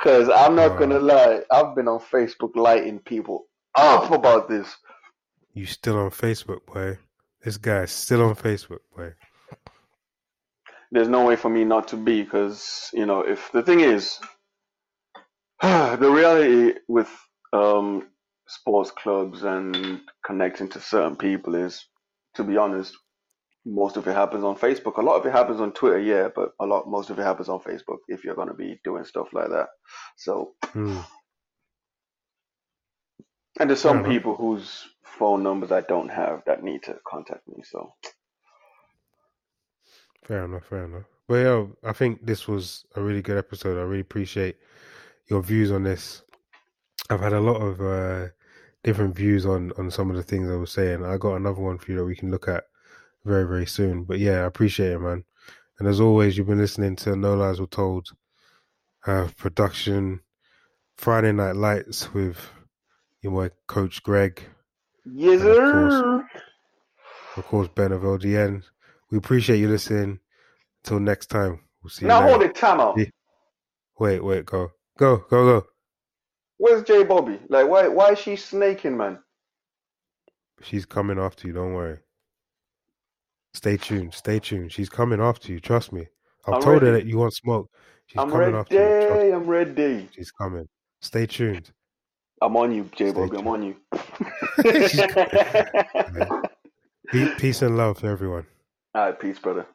Cause I'm not Uh, gonna lie, I've been on Facebook lighting people up about this. You still on Facebook, boy? This guy's still on Facebook, boy. There's no way for me not to be, because you know, if the thing is, the reality with um sports clubs and connecting to certain people is, to be honest, most of it happens on Facebook. A lot of it happens on Twitter, yeah, but a lot most of it happens on Facebook if you're gonna be doing stuff like that. So Mm. And there's some people whose phone numbers I don't have that need to contact me. So Fair enough, fair enough. But yeah, I think this was a really good episode. I really appreciate your views on this. I've had a lot of uh, different views on on some of the things I was saying. I got another one for you that we can look at very very soon. But yeah, I appreciate it, man. And as always, you've been listening to No Lies Were Told uh, production Friday Night Lights with your boy Coach Greg, yes, And of course- sir. of course Ben of LDN. We appreciate you listening. Until next time, we'll see you. Now hold it, time out. Wait, wait, go, go, go, go. Where's J Bobby? Like, why why is she snaking, man? She's coming after you. Don't worry. Stay tuned. Stay tuned. She's coming after you. Trust me. I've I'm told her that you want smoke. She's I'm coming after you. Ready. I'm ready. She's coming. Stay tuned. I'm on you, J Stay I'm on you. Peace and love to everyone. All right, peace, brother.